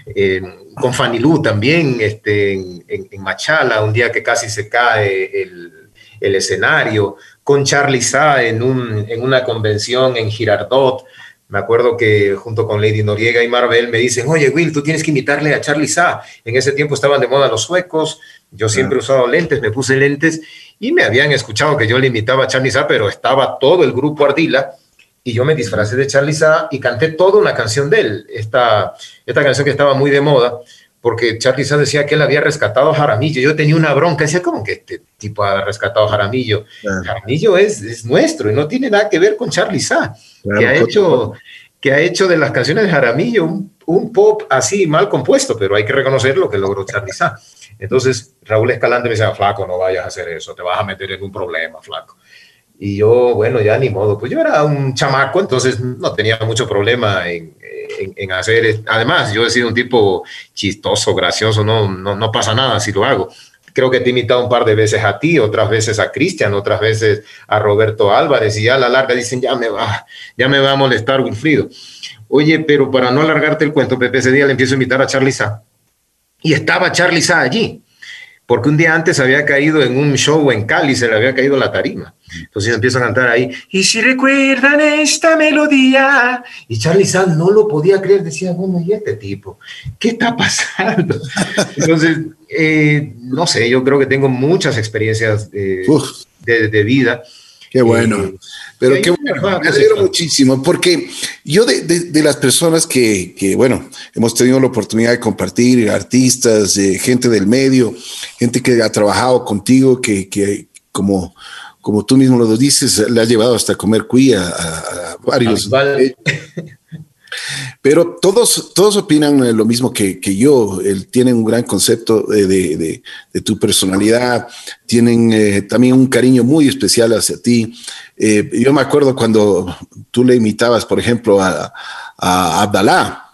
Eh, con Fanilú también, este, en, en, en, Machala, un día que casi se cae el, el escenario, con Charlie Sa en, un, en una convención en Girardot. Me acuerdo que junto con Lady Noriega y Marvel me dicen, oye Will, tú tienes que imitarle a Charlie Sa. En ese tiempo estaban de moda los suecos, yo siempre he usado lentes, me puse lentes y me habían escuchado que yo le imitaba a Charlie Sa, pero estaba todo el grupo Ardila y yo me disfracé de Charlie Sa y canté toda una canción de él, esta, esta canción que estaba muy de moda, porque Charlie Sa decía que él había rescatado a Jaramillo. Yo tenía una bronca, decía, ¿cómo que este tipo ha rescatado a Jaramillo? Claro. Jaramillo es, es, nuestro y no tiene nada que ver con Charlie Sa, claro, que, ha hecho, que ha hecho de las canciones de Jaramillo un, un, pop así mal compuesto, pero hay que reconocer lo que logró Charlie Sa. Entonces Raúl Escalante me decía, flaco, no vayas a hacer eso, te vas a meter en un problema, flaco. Y yo, bueno, ya ni modo, pues yo era un chamaco, entonces no tenía mucho problema en, en, hacer. Además, yo he sido un tipo chistoso, gracioso, no, no, no pasa nada si lo hago creo que te he imitado un par de veces a ti, otras veces a Cristian, otras veces a Roberto Álvarez, y ya a la larga dicen, ya me va, ya me va a molestar Wilfrido. Oye, pero para no alargarte el cuento, Pepe, ese día le empiezo a invitar a Charlie Sa. Y estaba Charlie Sa allí, porque un día antes había caído en un show en Cali, se le había caído la tarima. Entonces empiezo a cantar ahí, y si recuerdan esta melodía, y Charlie Sa no lo podía creer, decía, bueno, ¿y este tipo? ¿Qué está pasando? Entonces, eh, no sé, yo creo que tengo muchas experiencias de, de, vida. Qué bueno. Eh, pero qué bueno, me alegro muchísimo, porque yo de, de, las personas que, que, bueno, hemos tenido la oportunidad de compartir, artistas, eh, gente del medio, gente que ha trabajado contigo, que, que como, como tú mismo lo dices, le ha llevado hasta comer cuía a, varios. Pero todos, todos opinan lo mismo que, que yo. Él tiene un gran concepto de, de, de tu personalidad, tienen eh, también un cariño muy especial hacia ti. Eh, yo me acuerdo cuando tú le imitabas, por ejemplo, a, a Abdalá,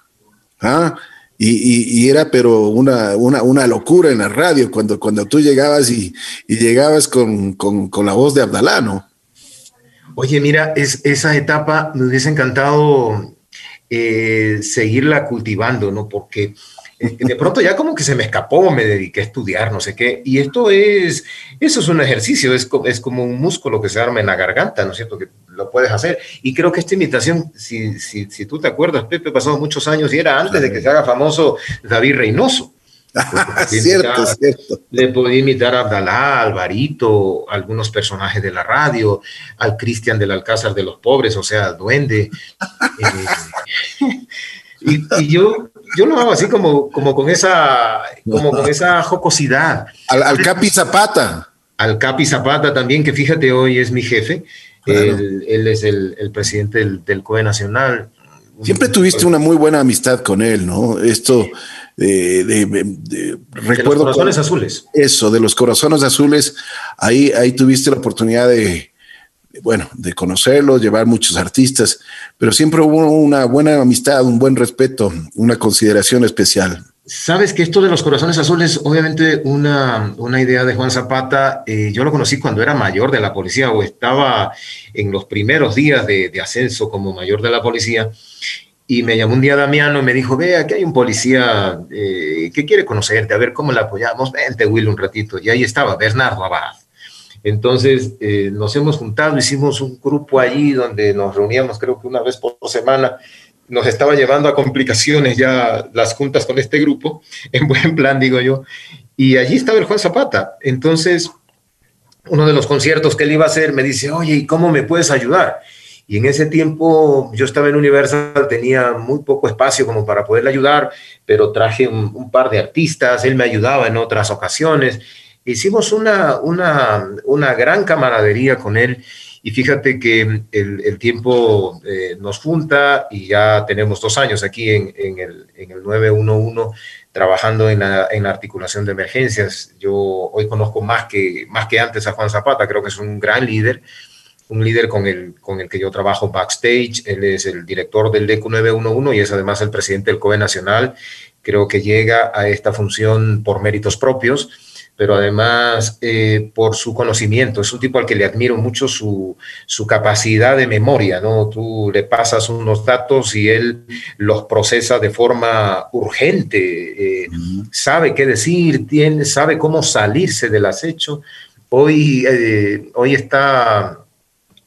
¿ah? y, y, era pero una, una, una, locura en la radio cuando, cuando tú llegabas y, y llegabas con, con, con, la voz de Abdalá, ¿no? Oye, mira, es, esa etapa me hubiese encantado eh, seguirla cultivando, ¿no? Porque eh, de pronto ya como que se me escapó, me dediqué a estudiar, no sé qué, y esto es, eso es un ejercicio, es, es como un músculo que se arma en la garganta, ¿no es cierto? Que lo puedes hacer. Y creo que esta imitación, si, si, si tú te acuerdas, Pepe, pasado muchos años y era antes de que se haga famoso David Reynoso. cierto, cierto. Le podía imitar a Abdalá, a Alvarito, algunos personajes de la radio, al Cristian del Alcázar de los Pobres, o sea, Duende. Eh, y, yo, yo lo hago así como, como, con, esa, como con esa jocosidad. Al, Capi Zapata. Al Capi Zapata también, que fíjate, hoy es mi jefe. Él, es el, el presidente del, del, COE Nacional. Siempre tuviste una muy buena amistad con él, ¿no? Esto de, de, recuerdo. los corazones azules. Eso, de los corazones azules. Ahí, ahí tuviste la oportunidad de, bueno, de conocerlo, llevar muchos artistas, pero siempre hubo una buena amistad, un buen respeto, una consideración especial. Sabes que esto de los corazones azules, obviamente una, una idea de Juan Zapata, eh, yo lo conocí cuando era mayor de la policía o estaba en los primeros días de, de ascenso como mayor de la policía y me llamó un día Damiano y me dijo, vea, que hay un policía eh, que quiere conocerte, a ver cómo la apoyamos, vente Will un ratito. Y ahí estaba Bernardo Abad. Entonces eh, nos hemos juntado, hicimos un grupo allí donde nos reuníamos creo que una vez por semana. Nos estaba llevando a complicaciones ya las juntas con este grupo, en buen plan digo yo. Y allí estaba el Juan Zapata. Entonces, uno de los conciertos que él iba a hacer me dice, oye, ¿y cómo me puedes ayudar? Y en ese tiempo yo estaba en Universal, tenía muy poco espacio como para poderle ayudar, pero traje un, par de artistas, él me ayudaba en otras ocasiones. Hicimos una, una, una gran camaradería con él y fíjate que el, el tiempo eh, nos junta y ya tenemos dos años aquí en, en, el, en el 911 trabajando en la, en la, articulación de emergencias. Yo hoy conozco más que, más que antes a Juan Zapata, creo que es un gran líder un líder con el, con el que yo trabajo backstage. Él es el director del DECU 911 y es además el presidente del COE Nacional. Creo que llega a esta función por méritos propios, pero además eh, por su conocimiento. Es un tipo al que le admiro mucho su, su, capacidad de memoria, ¿no? Tú le pasas unos datos y él los procesa de forma urgente, eh, sabe qué decir, tiene, sabe cómo salirse del acecho. Hoy, eh, hoy está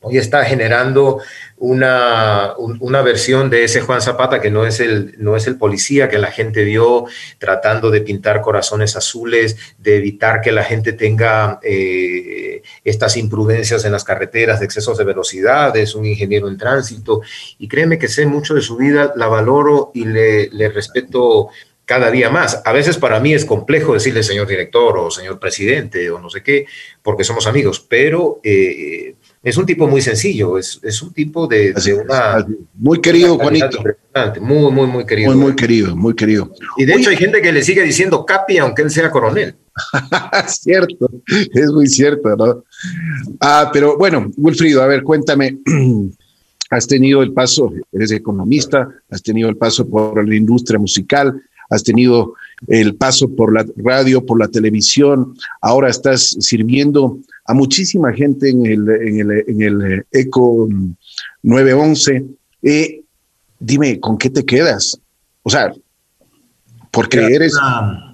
hoy está generando una, una, versión de ese Juan Zapata que no es, el, no es el policía que la gente vio tratando de pintar corazones azules, de evitar que la gente tenga eh, estas imprudencias en las carreteras de excesos de velocidad, es un ingeniero en tránsito y créeme que sé mucho de su vida, la valoro y le, respeto cada día más. A veces para mí es complejo decirle señor director o señor presidente o no sé qué, porque somos amigos, pero eh, es un tipo muy sencillo, es, es un tipo de, una... Muy querido, Juanito. Muy, muy, muy querido. Muy, muy querido, muy querido. Y de hecho hay gente que le sigue diciendo Capi aunque él sea coronel. cierto, es muy cierto, ¿no? Ah, pero bueno, Wilfrido, a ver, cuéntame, has tenido el paso, eres economista, has tenido el paso por la industria musical, has tenido el paso por la radio, por la televisión, ahora estás sirviendo a muchísima gente en el, en el, en el ECO 911. Eh, dime, ¿con qué te quedas? O sea, porque eres,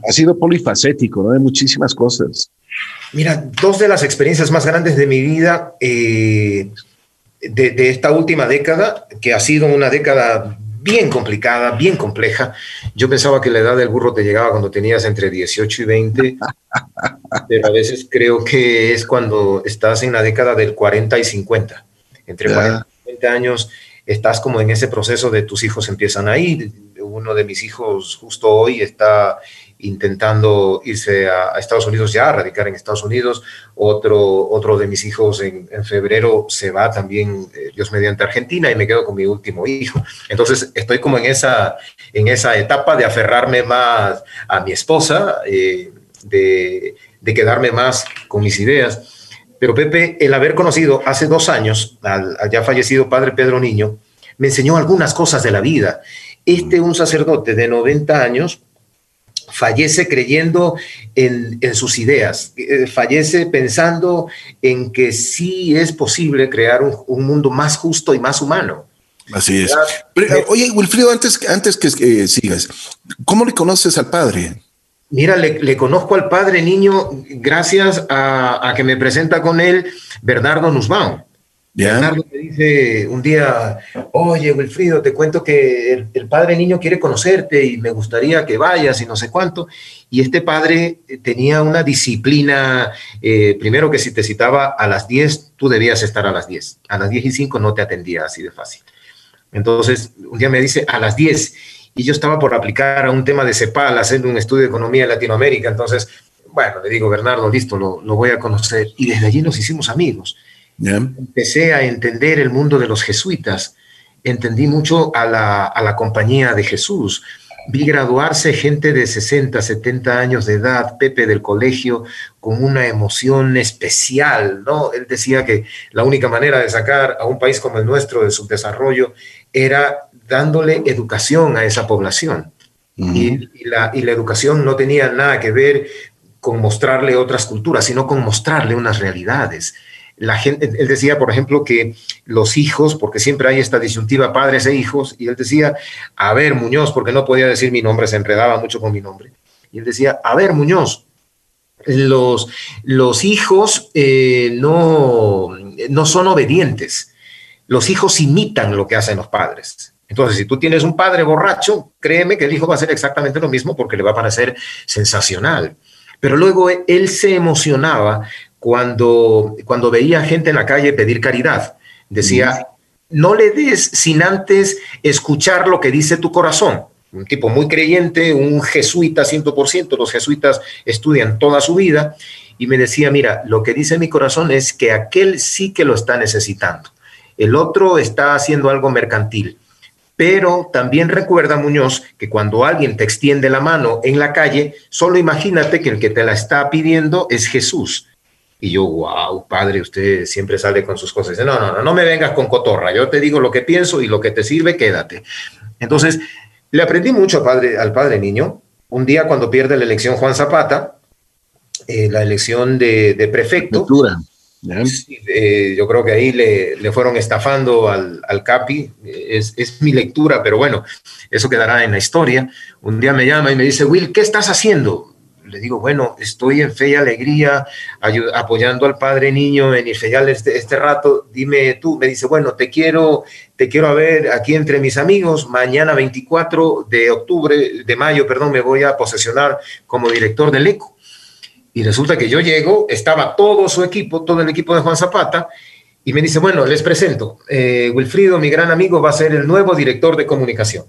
has sido polifacético, ¿no? De muchísimas cosas. Mira, dos de las experiencias más grandes de mi vida eh, de, de, esta última década, que ha sido una década bien complicada, bien compleja. Yo pensaba que la edad del burro te llegaba cuando tenías entre 18 y 20, pero a veces creo que es cuando estás en la década del 40 y 50. Entre 40 y 50 años estás como en ese proceso de tus hijos empiezan a ir. Uno de mis hijos justo hoy está intentando irse a, Estados Unidos ya, radicar en Estados Unidos. Otro, otro de mis hijos en, febrero se va también, eh, Dios mediante Argentina, y me quedo con mi último hijo. Entonces estoy como en esa, en esa etapa de aferrarme más a mi esposa, eh, de, de quedarme más con mis ideas. Pero Pepe, el haber conocido hace dos años al, al, ya fallecido padre Pedro Niño, me enseñó algunas cosas de la vida. Este, un sacerdote de 90 años, fallece creyendo en, en sus ideas, eh, fallece pensando en que sí es posible crear un, un mundo más justo y más humano. Así es. Pero, oye, Wilfrido, antes, antes que eh, sigas, ¿cómo le conoces al padre? Mira, le, le conozco al padre niño gracias a, a, que me presenta con él Bernardo Nussbaum. Bernardo me dice un día, oye, Wilfrido, te cuento que el, padre niño quiere conocerte y me gustaría que vayas y no sé cuánto. Y este padre tenía una disciplina, eh, primero que si te citaba a las 10, tú debías estar a las 10. A las 10 y 5 no te atendía así de fácil. Entonces, un día me dice a las 10 y yo estaba por aplicar a un tema de CEPAL, haciendo un estudio de economía en Latinoamérica. Entonces, bueno, le digo, Bernardo, listo, lo, lo voy a conocer. Y desde allí nos hicimos amigos. Yeah. Empecé a entender el mundo de los jesuitas, entendí mucho a la, a la, compañía de Jesús. Vi graduarse gente de 60, 70 años de edad, Pepe del colegio, con una emoción especial, ¿no? Él decía que la única manera de sacar a un país como el nuestro de su desarrollo era dándole educación a esa población. Uh -huh. y, y, la, y la educación no tenía nada que ver con mostrarle otras culturas, sino con mostrarle unas realidades él decía, por ejemplo, que los hijos, porque siempre hay esta disyuntiva padres e hijos, y él decía, a ver, Muñoz, porque no podía decir mi nombre, se enredaba mucho con mi nombre. Y él decía, a ver, Muñoz, los, los hijos eh, no, no son obedientes, los hijos imitan lo que hacen los padres. Entonces, si tú tienes un padre borracho, créeme que el hijo va a hacer exactamente lo mismo porque le va a parecer sensacional. Pero luego él se emocionaba cuando, cuando veía gente en la calle pedir caridad. Decía, no le des sin antes escuchar lo que dice tu corazón. Un tipo muy creyente, un jesuita 100%, los jesuitas estudian toda su vida, y me decía, mira, lo que dice mi corazón es que aquel sí que lo está necesitando. El otro está haciendo algo mercantil. Pero también recuerda, Muñoz, que cuando alguien te extiende la mano en la calle, solo imagínate que el que te la está pidiendo es Jesús y yo, wow, padre, usted siempre sale con sus cosas. Dice, no, no, no, no me vengas con cotorra. Yo te digo lo que pienso y lo que te sirve, quédate. Entonces, le aprendí mucho al padre, al padre niño. Un día cuando pierde la elección Juan Zapata, eh, la elección de, de prefecto, eh, yo creo que ahí le, le fueron estafando al, al Capi. Es, es, mi lectura, pero bueno, eso quedará en la historia. Un día me llama y me dice, Will, ¿qué estás haciendo? Le digo, bueno, estoy en fe y alegría, apoyando al padre niño en Ifeyal este, este rato, dime tú, me dice, bueno, te quiero, te quiero ver aquí entre mis amigos, mañana 24 de octubre, de mayo, perdón, me voy a posesionar como director del ECO. Y resulta que yo llego, estaba todo su equipo, todo el equipo de Juan Zapata, y me dice, bueno, les presento, eh, Wilfrido, mi gran amigo, va a ser el nuevo director de comunicación.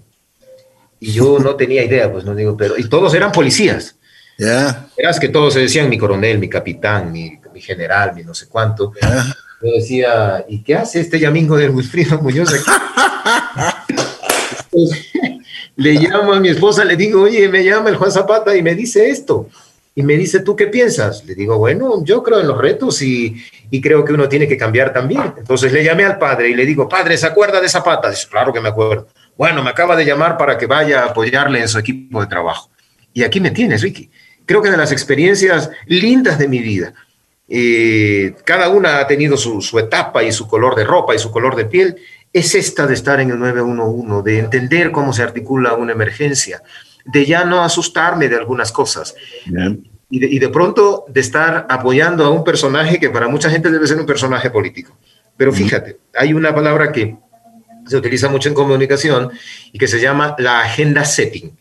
Y yo no tenía idea, pues no digo, pero, y todos eran policías. Yeah. Verás que todos se decían mi coronel, mi capitán, mi, mi general, mi no sé cuánto. Yeah. Yo decía, ¿y qué hace este llamingo del Wilfrido Muñoz aquí? le llamo a mi esposa, le digo, oye, me llama el Juan Zapata y me dice esto. Y me dice, ¿tú qué piensas? Le digo, bueno, yo creo en los retos y, y, creo que uno tiene que cambiar también. Entonces le llamé al padre y le digo, padre, ¿se acuerda de Zapata? Dice, claro que me acuerdo. Bueno, me acaba de llamar para que vaya a apoyarle en su equipo de trabajo. Y aquí me tienes, Ricky. Creo que de las experiencias lindas de mi vida, eh, cada una ha tenido su, su etapa y su color de ropa y su color de piel, es esta de estar en el 911, de entender cómo se articula una emergencia, de ya no asustarme de algunas cosas. Y de, y de, pronto de estar apoyando a un personaje que para mucha gente debe ser un personaje político. Pero fíjate, hay una palabra que se utiliza mucho en comunicación y que se llama la agenda setting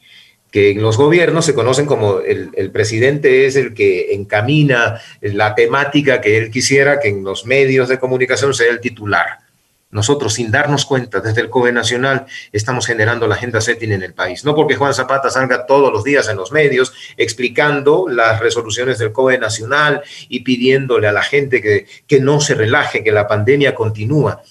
que en los gobiernos se conocen como el, presidente es el que encamina la temática que él quisiera que en los medios de comunicación sea el titular. Nosotros, sin darnos cuenta, desde el COE Nacional, estamos generando la agenda setting en el país. No porque Juan Zapata salga todos los días en los medios explicando las resoluciones del COE Nacional y pidiéndole a la gente que, que no se relaje, que la pandemia continúa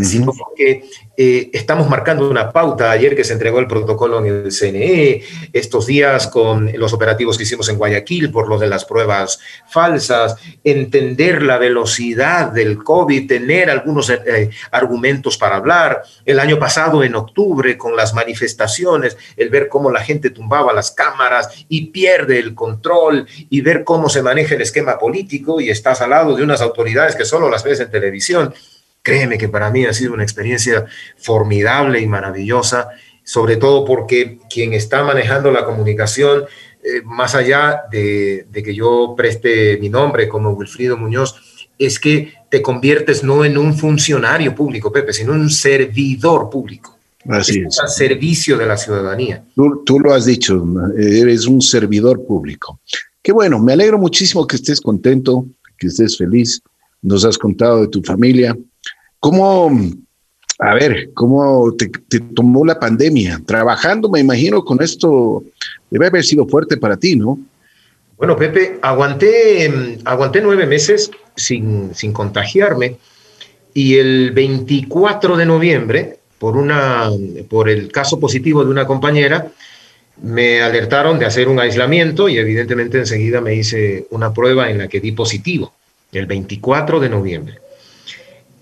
sino porque eh, estamos marcando una pauta. Ayer que se entregó el protocolo en el CNE, estos días con los operativos que hicimos en Guayaquil por lo de las pruebas falsas, entender la velocidad del COVID, tener algunos eh, argumentos para hablar. El año pasado, en octubre, con las manifestaciones, el ver cómo la gente tumbaba las cámaras y pierde el control y ver cómo se maneja el esquema político y estás al lado de unas autoridades que solo las ves en televisión Créeme que para mí ha sido una experiencia formidable y maravillosa, sobre todo porque quien está manejando la comunicación, eh, más allá de, de, que yo preste mi nombre como Wilfrido Muñoz, es que te conviertes no en un funcionario público, Pepe, sino en un servidor público. Así es. Al servicio de la ciudadanía. Tú, tú lo has dicho, eres un servidor público. Qué bueno, me alegro muchísimo que estés contento, que estés feliz. Nos has contado de tu familia, ¿Cómo, a ver, cómo te, tomó la pandemia? Trabajando, me imagino, con esto debe haber sido fuerte para ti, ¿no? Bueno, Pepe, aguanté, aguanté nueve meses sin, sin contagiarme y el 24 de noviembre, por, una, por el caso positivo de una compañera, me alertaron de hacer un aislamiento y evidentemente enseguida me hice una prueba en la que di positivo, el 24 de noviembre.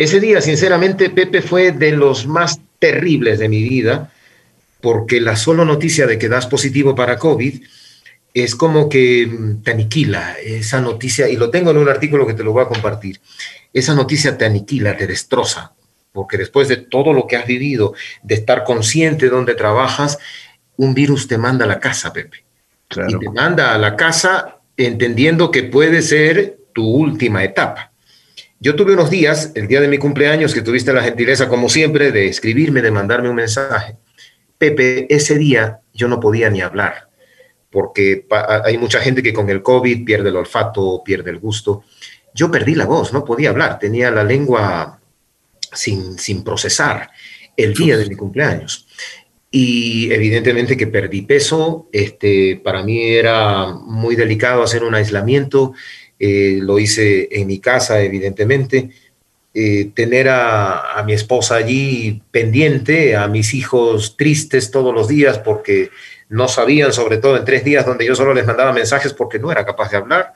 Ese día, sinceramente, Pepe fue de los más terribles de mi vida, porque la sola noticia de que das positivo para COVID es como que mm, te aniquila esa noticia, y lo tengo en un artículo que te lo voy a compartir. Esa noticia te aniquila, te destroza, porque después de todo lo que has vivido, de estar consciente de dónde trabajas, un virus te manda a la casa, Pepe. Claro. Y te manda a la casa entendiendo que puede ser tu última etapa. Yo tuve unos días, el día de mi cumpleaños, que tuviste la gentileza, como siempre, de escribirme, de mandarme un mensaje. Pepe, ese día yo no podía ni hablar, porque hay mucha gente que con el COVID pierde el olfato, pierde el gusto. Yo perdí la voz, no podía hablar, tenía la lengua sin, sin procesar el día de mi cumpleaños. Y evidentemente que perdí peso, este, para mí era muy delicado hacer un aislamiento, eh, lo hice en mi casa, evidentemente. Eh, tener a, mi esposa allí pendiente, a mis hijos tristes todos los días porque no sabían, sobre todo en tres días donde yo solo les mandaba mensajes porque no era capaz de hablar.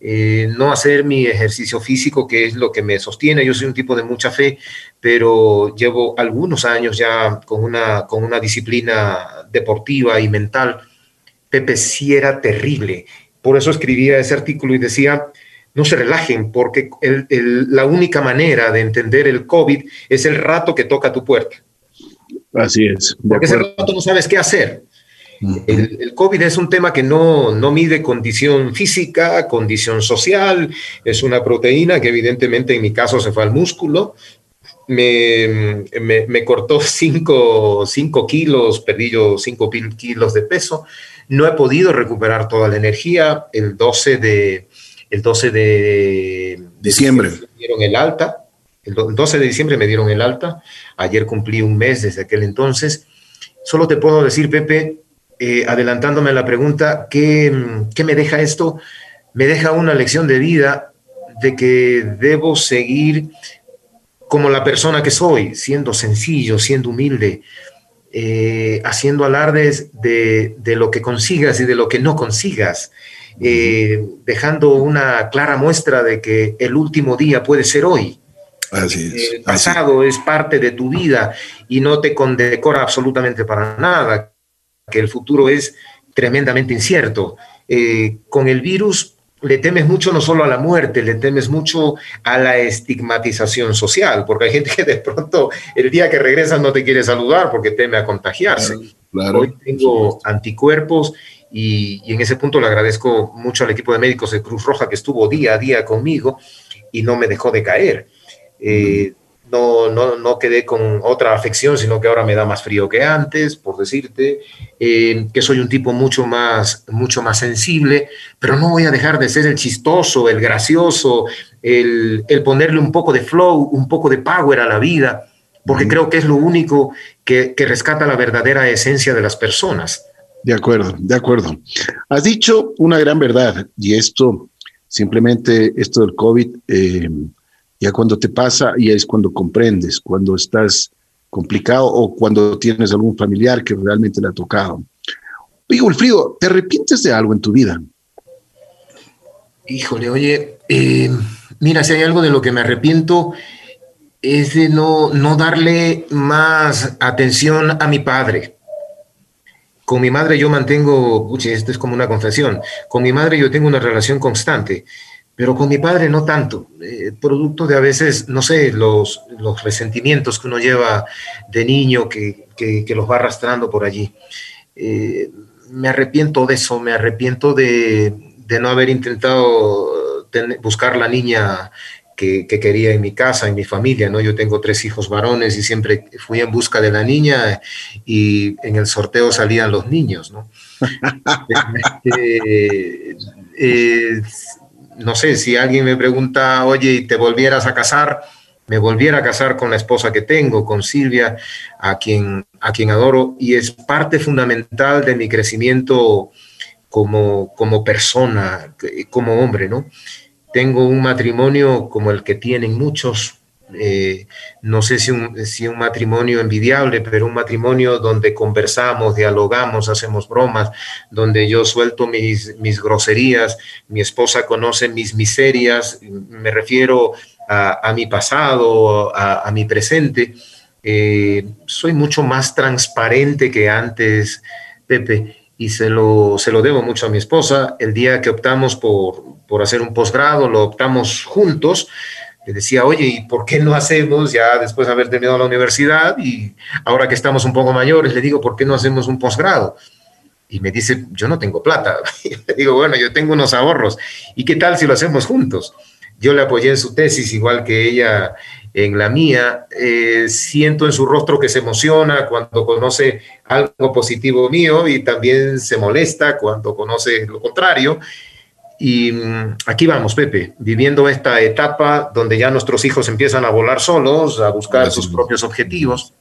Eh, no hacer mi ejercicio físico, que es lo que me sostiene. Yo soy un tipo de mucha fe, pero llevo algunos años ya con una, con una disciplina deportiva y mental. Pepe sí era terrible por eso escribía ese artículo y decía, no se relajen, porque el, el, la única manera de entender el COVID es el rato que toca tu puerta. Así es. Porque ese rato no sabes qué hacer. Uh -huh. el, el, COVID es un tema que no, no mide condición física, condición social, es una proteína que evidentemente en mi caso se fue al músculo, me, me, me cortó 5 kilos, perdí yo 5 kilos de peso, no he podido recuperar toda la energía. El 12 de, el 12 de diciembre me dieron el alta. El 12 de diciembre me dieron el alta. Ayer cumplí un mes desde aquel entonces. Solo te puedo decir, Pepe, eh, adelantándome a la pregunta, ¿qué, ¿qué me deja esto? Me deja una lección de vida de que debo seguir como la persona que soy, siendo sencillo, siendo humilde, eh, haciendo alardes de, de, lo que consigas y de lo que no consigas. eh, dejando una clara muestra de que el último día puede ser hoy. Así es. El pasado es parte de tu vida y no te condecora absolutamente para nada, que el futuro es tremendamente incierto. Eh, con el virus le temes mucho no solo a la muerte, le temes mucho a la estigmatización social, porque hay gente que de pronto el día que regresas no te quiere saludar porque teme a contagiarse. Hoy tengo anticuerpos y, en ese punto le agradezco mucho al equipo de médicos de Cruz Roja que estuvo día a día conmigo y no me dejó de caer. Eh, no, no, no, quedé con otra afección, sino que ahora me da más frío que antes, por decirte, eh, que soy un tipo mucho más, mucho más sensible, pero no voy a dejar de ser el chistoso, el gracioso, el, el ponerle un poco de flow, un poco de power a la vida, porque creo que es lo único que, que rescata la verdadera esencia de las personas. De acuerdo, de acuerdo. Has dicho una gran verdad y esto, simplemente esto del COVID, eh, ya cuando te pasa, y es cuando comprendes, cuando estás complicado o cuando tienes algún familiar que realmente le ha tocado. Oye, Wilfrido, ¿te arrepientes de algo en tu vida? Híjole, oye, eh, mira, si hay algo de lo que me arrepiento es de no, no darle más atención a mi padre. Con mi madre yo mantengo, uy, esto es como una confesión, con mi madre yo tengo una relación constante pero con mi padre no tanto, eh, producto de a veces, no sé, los, los resentimientos que uno lleva de niño que, que, los va arrastrando por allí. Eh, me arrepiento de eso, me arrepiento de, de no haber intentado buscar la niña que, que, quería en mi casa, en mi familia, ¿no? Yo tengo tres hijos varones y siempre fui en busca de la niña y en el sorteo salían los niños, ¿no? eh, eh no sé, si alguien me pregunta, oye, ¿y te volvieras a casar? Me volviera a casar con la esposa que tengo, con Silvia, a quien, a quien adoro, y es parte fundamental de mi crecimiento como, como persona, como hombre, ¿no? Tengo un matrimonio como el que tienen muchos, eh, no sé si un, un, matrimonio envidiable, pero un matrimonio donde conversamos, dialogamos, hacemos bromas, donde yo suelto mis, mis groserías, mi esposa conoce mis miserias, me refiero a, mi pasado, a, mi presente. Eh, soy mucho más transparente que antes, Pepe, y se lo, se lo debo mucho a mi esposa. El día que optamos por, por hacer un posgrado, lo optamos juntos le decía, oye, ¿y por qué no hacemos, ya después de haber terminado la universidad y ahora que estamos un poco mayores, le digo, ¿por qué no hacemos un posgrado? Y me dice, yo no tengo plata. Le digo, bueno, yo tengo unos ahorros. ¿Y qué tal si lo hacemos juntos? Yo le apoyé en su tesis, igual que ella en la mía. Eh, siento en su rostro que se emociona cuando conoce algo positivo mío y también se molesta cuando conoce lo contrario. Y mm, aquí vamos, Pepe, viviendo esta etapa donde ya nuestros hijos empiezan a volar solos, a buscar sus propios objetivos.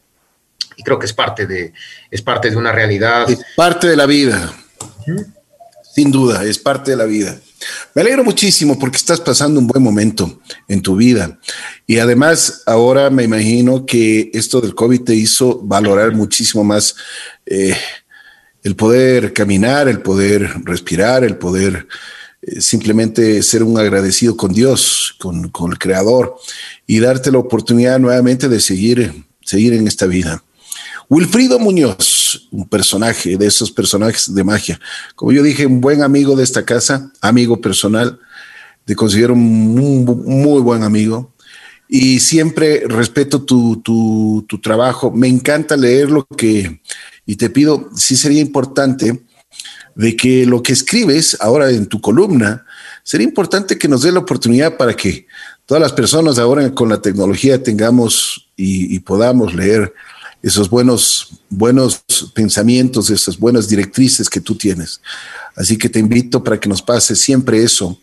Y creo que es parte de, es parte de una realidad. Es parte de la vida. Sin duda, es parte de la vida. Me alegro muchísimo porque estás pasando un buen momento en tu vida. Y además, ahora me imagino que esto del COVID te hizo valorar muchísimo más eh, el poder caminar, el poder respirar, el poder simplemente ser un agradecido con Dios, con, el Creador y darte la oportunidad nuevamente de seguir, seguir en esta vida. Wilfrido Muñoz, un personaje de esos personajes de magia. Como yo dije, un buen amigo de esta casa, amigo personal, te considero un muy buen amigo y siempre respeto tu, tu, tu trabajo. Me encanta leer lo que, y te pido, sí sería importante de que lo que escribes ahora en tu columna, sería importante que nos dé la oportunidad para que todas las personas ahora con la tecnología tengamos y, podamos leer esos buenos, buenos pensamientos, esas buenas directrices que tú tienes. Así que te invito para que nos pase siempre eso,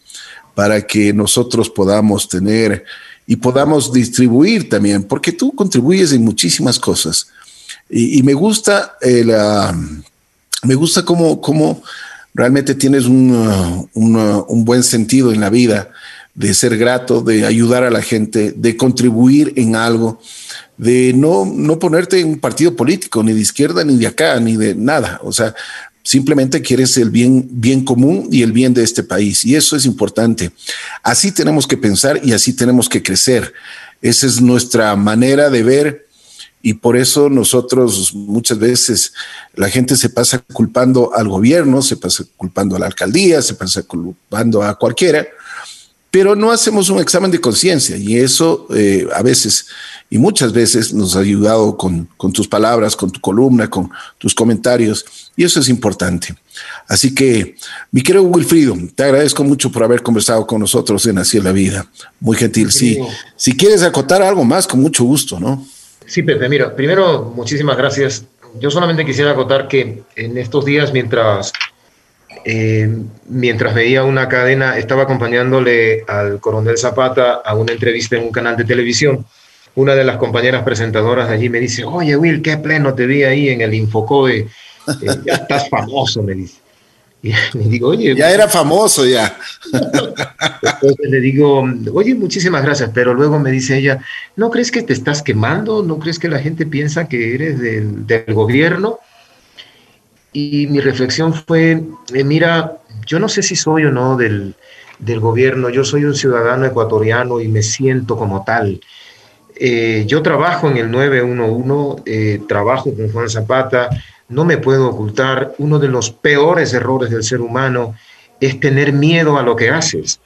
para que nosotros podamos tener y podamos distribuir también, porque tú contribuyes en muchísimas cosas. Y, me gusta la me gusta cómo, cómo realmente tienes un, un, buen sentido en la vida de ser grato, de ayudar a la gente, de contribuir en algo, de no, no ponerte en un partido político, ni de izquierda, ni de acá, ni de nada. O sea, simplemente quieres el bien, bien común y el bien de este país. Y eso es importante. Así tenemos que pensar y así tenemos que crecer. Esa es nuestra manera de ver y por eso nosotros muchas veces la gente se pasa culpando al gobierno, se pasa culpando a la alcaldía, se pasa culpando a cualquiera, pero no hacemos un examen de conciencia y eso eh, a veces y muchas veces nos ha ayudado con, con, tus palabras, con tu columna, con tus comentarios y eso es importante. Así que, mi querido Wilfrido, te agradezco mucho por haber conversado con nosotros en Así es la Vida. Muy gentil. Sí, si quieres acotar algo más, con mucho gusto, ¿no? Sí, Pepe, mira, primero, muchísimas gracias. Yo solamente quisiera acotar que en estos días, mientras, eh, mientras veía una cadena, estaba acompañándole al coronel Zapata a una entrevista en un canal de televisión. Una de las compañeras presentadoras allí me dice, oye, Will, qué pleno te vi ahí en el Infocoe. Eh, ya estás famoso, me dice. Y le digo, oye. Ya era famoso, ya. Entonces le digo, oye, muchísimas gracias, pero luego me dice ella, ¿no crees que te estás quemando? ¿No crees que la gente piensa que eres del, del gobierno? Y mi reflexión fue, eh, mira, yo no sé si soy o no del, del, gobierno, yo soy un ciudadano ecuatoriano y me siento como tal. Eh, yo trabajo en el 911, eh, trabajo con Juan Zapata, no me puedo ocultar, uno de los peores errores del ser humano es tener miedo a lo que haces.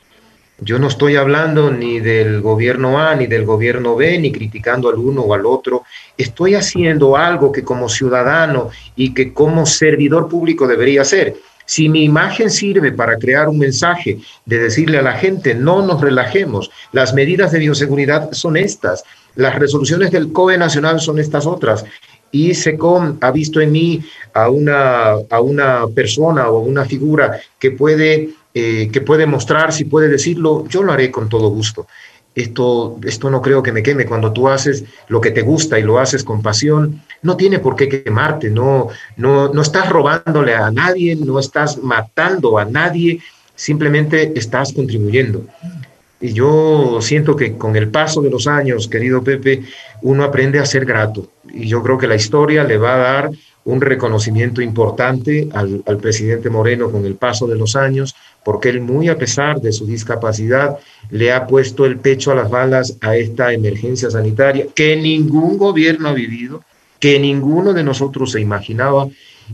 Yo no estoy hablando ni del gobierno A ni del gobierno B, ni criticando al uno o al otro. Estoy haciendo algo que como ciudadano y que como servidor público debería hacer. Si mi imagen sirve para crear un mensaje de decirle a la gente, no nos relajemos, las medidas de bioseguridad son estas, las resoluciones del COE nacional son estas otras, y SECOM ha visto en mí a una, a una persona o una figura que puede, eh, que puede mostrar, si puede decirlo, yo lo haré con todo gusto. Esto, esto no creo que me queme. Cuando tú haces lo que te gusta y lo haces con pasión, no tiene por qué quemarte, no, no, no estás robándole a nadie, no estás matando a nadie, simplemente estás contribuyendo. Yo siento que con el paso de los años, querido Pepe, uno aprende a ser grato. Y yo creo que la historia le va a dar un reconocimiento importante al, presidente Moreno con el paso de los años, porque él, muy a pesar de su discapacidad, le ha puesto el pecho a las balas a esta emergencia sanitaria que ningún gobierno ha vivido, que ninguno de nosotros se imaginaba,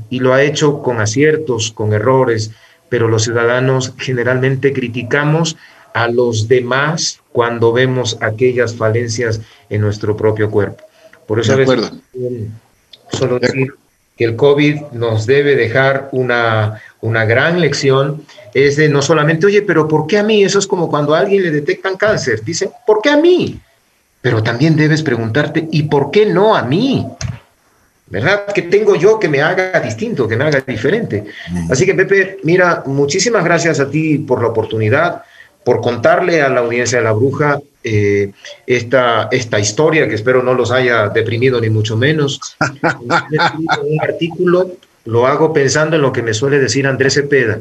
y lo ha hecho con aciertos, con errores, pero los ciudadanos generalmente criticamos a los demás cuando vemos aquellas falencias en nuestro propio cuerpo. Por eso, a solo decir que el COVID nos debe dejar una, una gran lección, es de no solamente, oye, pero ¿por qué a mí? Eso es como cuando a alguien le detectan cáncer. Dicen, ¿por qué a mí? Pero también debes preguntarte, ¿y por qué no a mí? ¿Verdad? ¿Qué tengo yo que me haga distinto, que me haga diferente? Mm. Así que, Pepe, mira, muchísimas gracias a ti por la oportunidad por contarle a la audiencia de la bruja eh, esta, esta historia, que espero no los haya deprimido ni mucho menos. un artículo, lo hago pensando en lo que me suele decir Andrés Cepeda,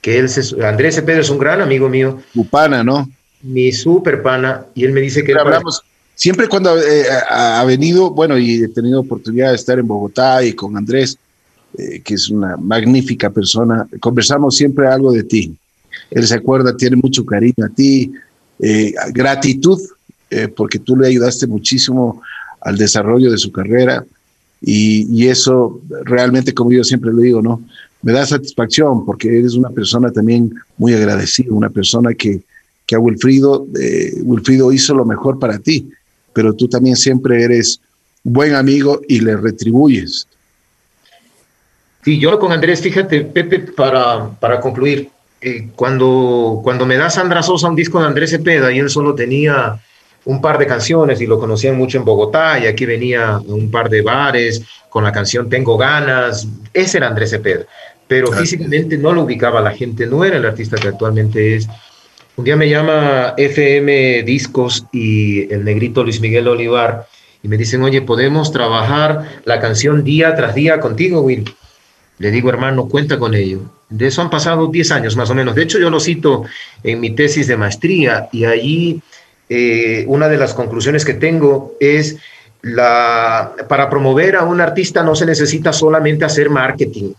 que él Andrés Cepeda es un gran amigo mío. Tu pana, ¿no? Mi super pana, y él me dice que... hablamos, siempre cuando eh, ha venido, bueno, y he tenido oportunidad de estar en Bogotá y con Andrés, eh, que es una magnífica persona, conversamos siempre algo de ti él se acuerda, tiene mucho cariño a ti, eh, gratitud, eh, porque tú le ayudaste muchísimo al desarrollo de su carrera y, eso realmente, como yo siempre le digo, ¿no? Me da satisfacción porque eres una persona también muy agradecida, una persona que, que a Wilfrido, eh, Wilfrido hizo lo mejor para ti, pero tú también siempre eres buen amigo y le retribuyes. Sí, yo con Andrés, fíjate, Pepe, para, para concluir, eh, cuando, cuando me da Sandra Sosa un disco de Andrés Cepeda y él solo tenía un par de canciones y lo conocían mucho en Bogotá y aquí venía un par de bares con la canción Tengo ganas, ese era Andrés Cepeda, pero físicamente no lo ubicaba la gente, no era el artista que actualmente es. Un día me llama FM Discos y el negrito Luis Miguel Olivar y me dicen, oye, podemos trabajar la canción día tras día contigo, Will. Le digo, hermano, cuenta con ello. De eso han pasado 10 años más o menos. De hecho, yo lo cito en mi tesis de maestría y allí eh, una de las conclusiones que tengo es la, para promover a un artista no se necesita solamente hacer marketing.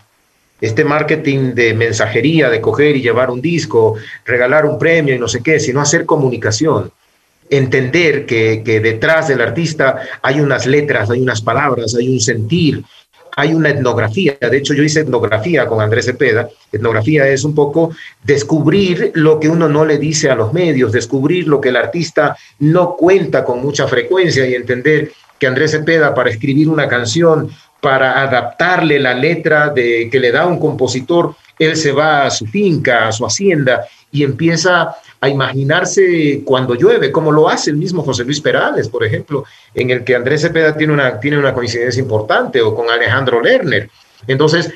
este marketing de mensajería, de coger y llevar un disco, regalar un premio y no sé qué, sino hacer comunicación. Entender que, que detrás del artista hay unas letras, hay unas palabras, hay un sentir, hay una etnografía. De hecho, yo hice etnografía con Andrés Cepeda. Etnografía es un poco descubrir lo que uno no le dice a los medios, descubrir lo que el artista no cuenta con mucha frecuencia y entender que Andrés Cepeda para escribir una canción, para adaptarle la letra de, que le da un compositor, él se va a su finca, a su hacienda y empieza a imaginarse cuando llueve, como lo hace el mismo José Luis Perales, por ejemplo, en el que Andrés Cepeda tiene una, tiene una coincidencia importante, o con Alejandro Lerner. Entonces,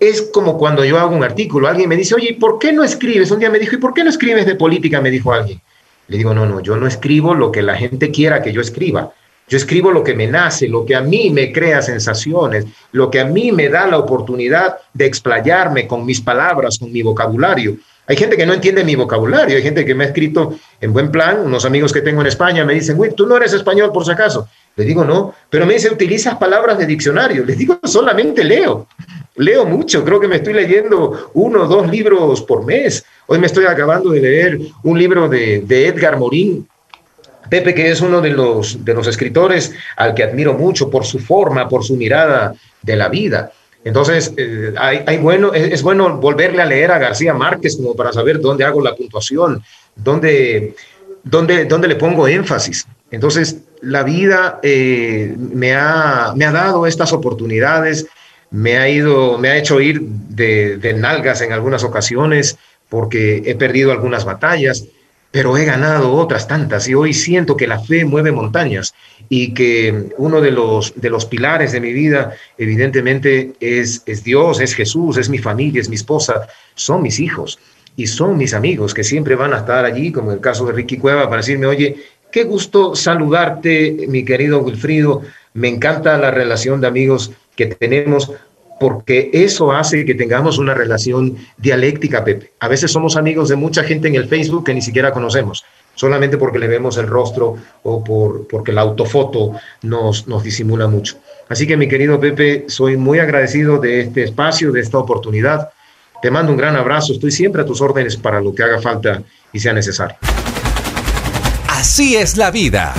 es como cuando yo hago un artículo, alguien me dice, oye, ¿por qué no escribes? Un día me dijo, ¿y por qué no escribes de política? Me dijo alguien. Le digo, no, no, yo no escribo lo que la gente quiera que yo escriba. Yo escribo lo que me nace, lo que a mí me crea sensaciones, lo que a mí me da la oportunidad de explayarme con mis palabras, con mi vocabulario. Hay gente que no entiende mi vocabulario, hay gente que me ha escrito en buen plan, unos amigos que tengo en España me dicen, güey, tú no eres español por si acaso. Le digo, no, pero me dice, utilizas palabras de diccionario. Les digo, solamente leo. Leo mucho, creo que me estoy leyendo uno o dos libros por mes. Hoy me estoy acabando de leer un libro de, de Edgar Morín, Pepe, que es uno de los, de los escritores al que admiro mucho por su forma, por su mirada de la vida. Entonces, eh, hay, bueno, es, bueno volverle a leer a García Márquez como para saber dónde hago la puntuación, dónde, dónde, dónde le pongo énfasis. Entonces, la vida eh, me, ha, me ha dado estas oportunidades, me ha, ido, me ha hecho ir de, de nalgas en algunas ocasiones porque he perdido algunas batallas, pero he ganado otras tantas y hoy siento que la fe mueve montañas y que uno de los, de los pilares de mi vida evidentemente es, es Dios, es Jesús, es mi familia, es mi esposa, son mis hijos y son mis amigos que siempre van a estar allí, como en el caso de Ricky Cueva, para decirme, oye, qué gusto saludarte, mi querido Wilfrido, me encanta la relación de amigos que tenemos, porque eso hace que tengamos una relación dialéctica, Pepe. A veces somos amigos de mucha gente en el Facebook que ni siquiera conocemos, solamente porque le vemos el rostro o por, porque la autofoto nos, nos disimula mucho. Así que mi querido Pepe, soy muy agradecido de este espacio, de esta oportunidad. Te mando un gran abrazo, estoy siempre a tus órdenes para lo que haga falta y sea necesario. Así es la vida.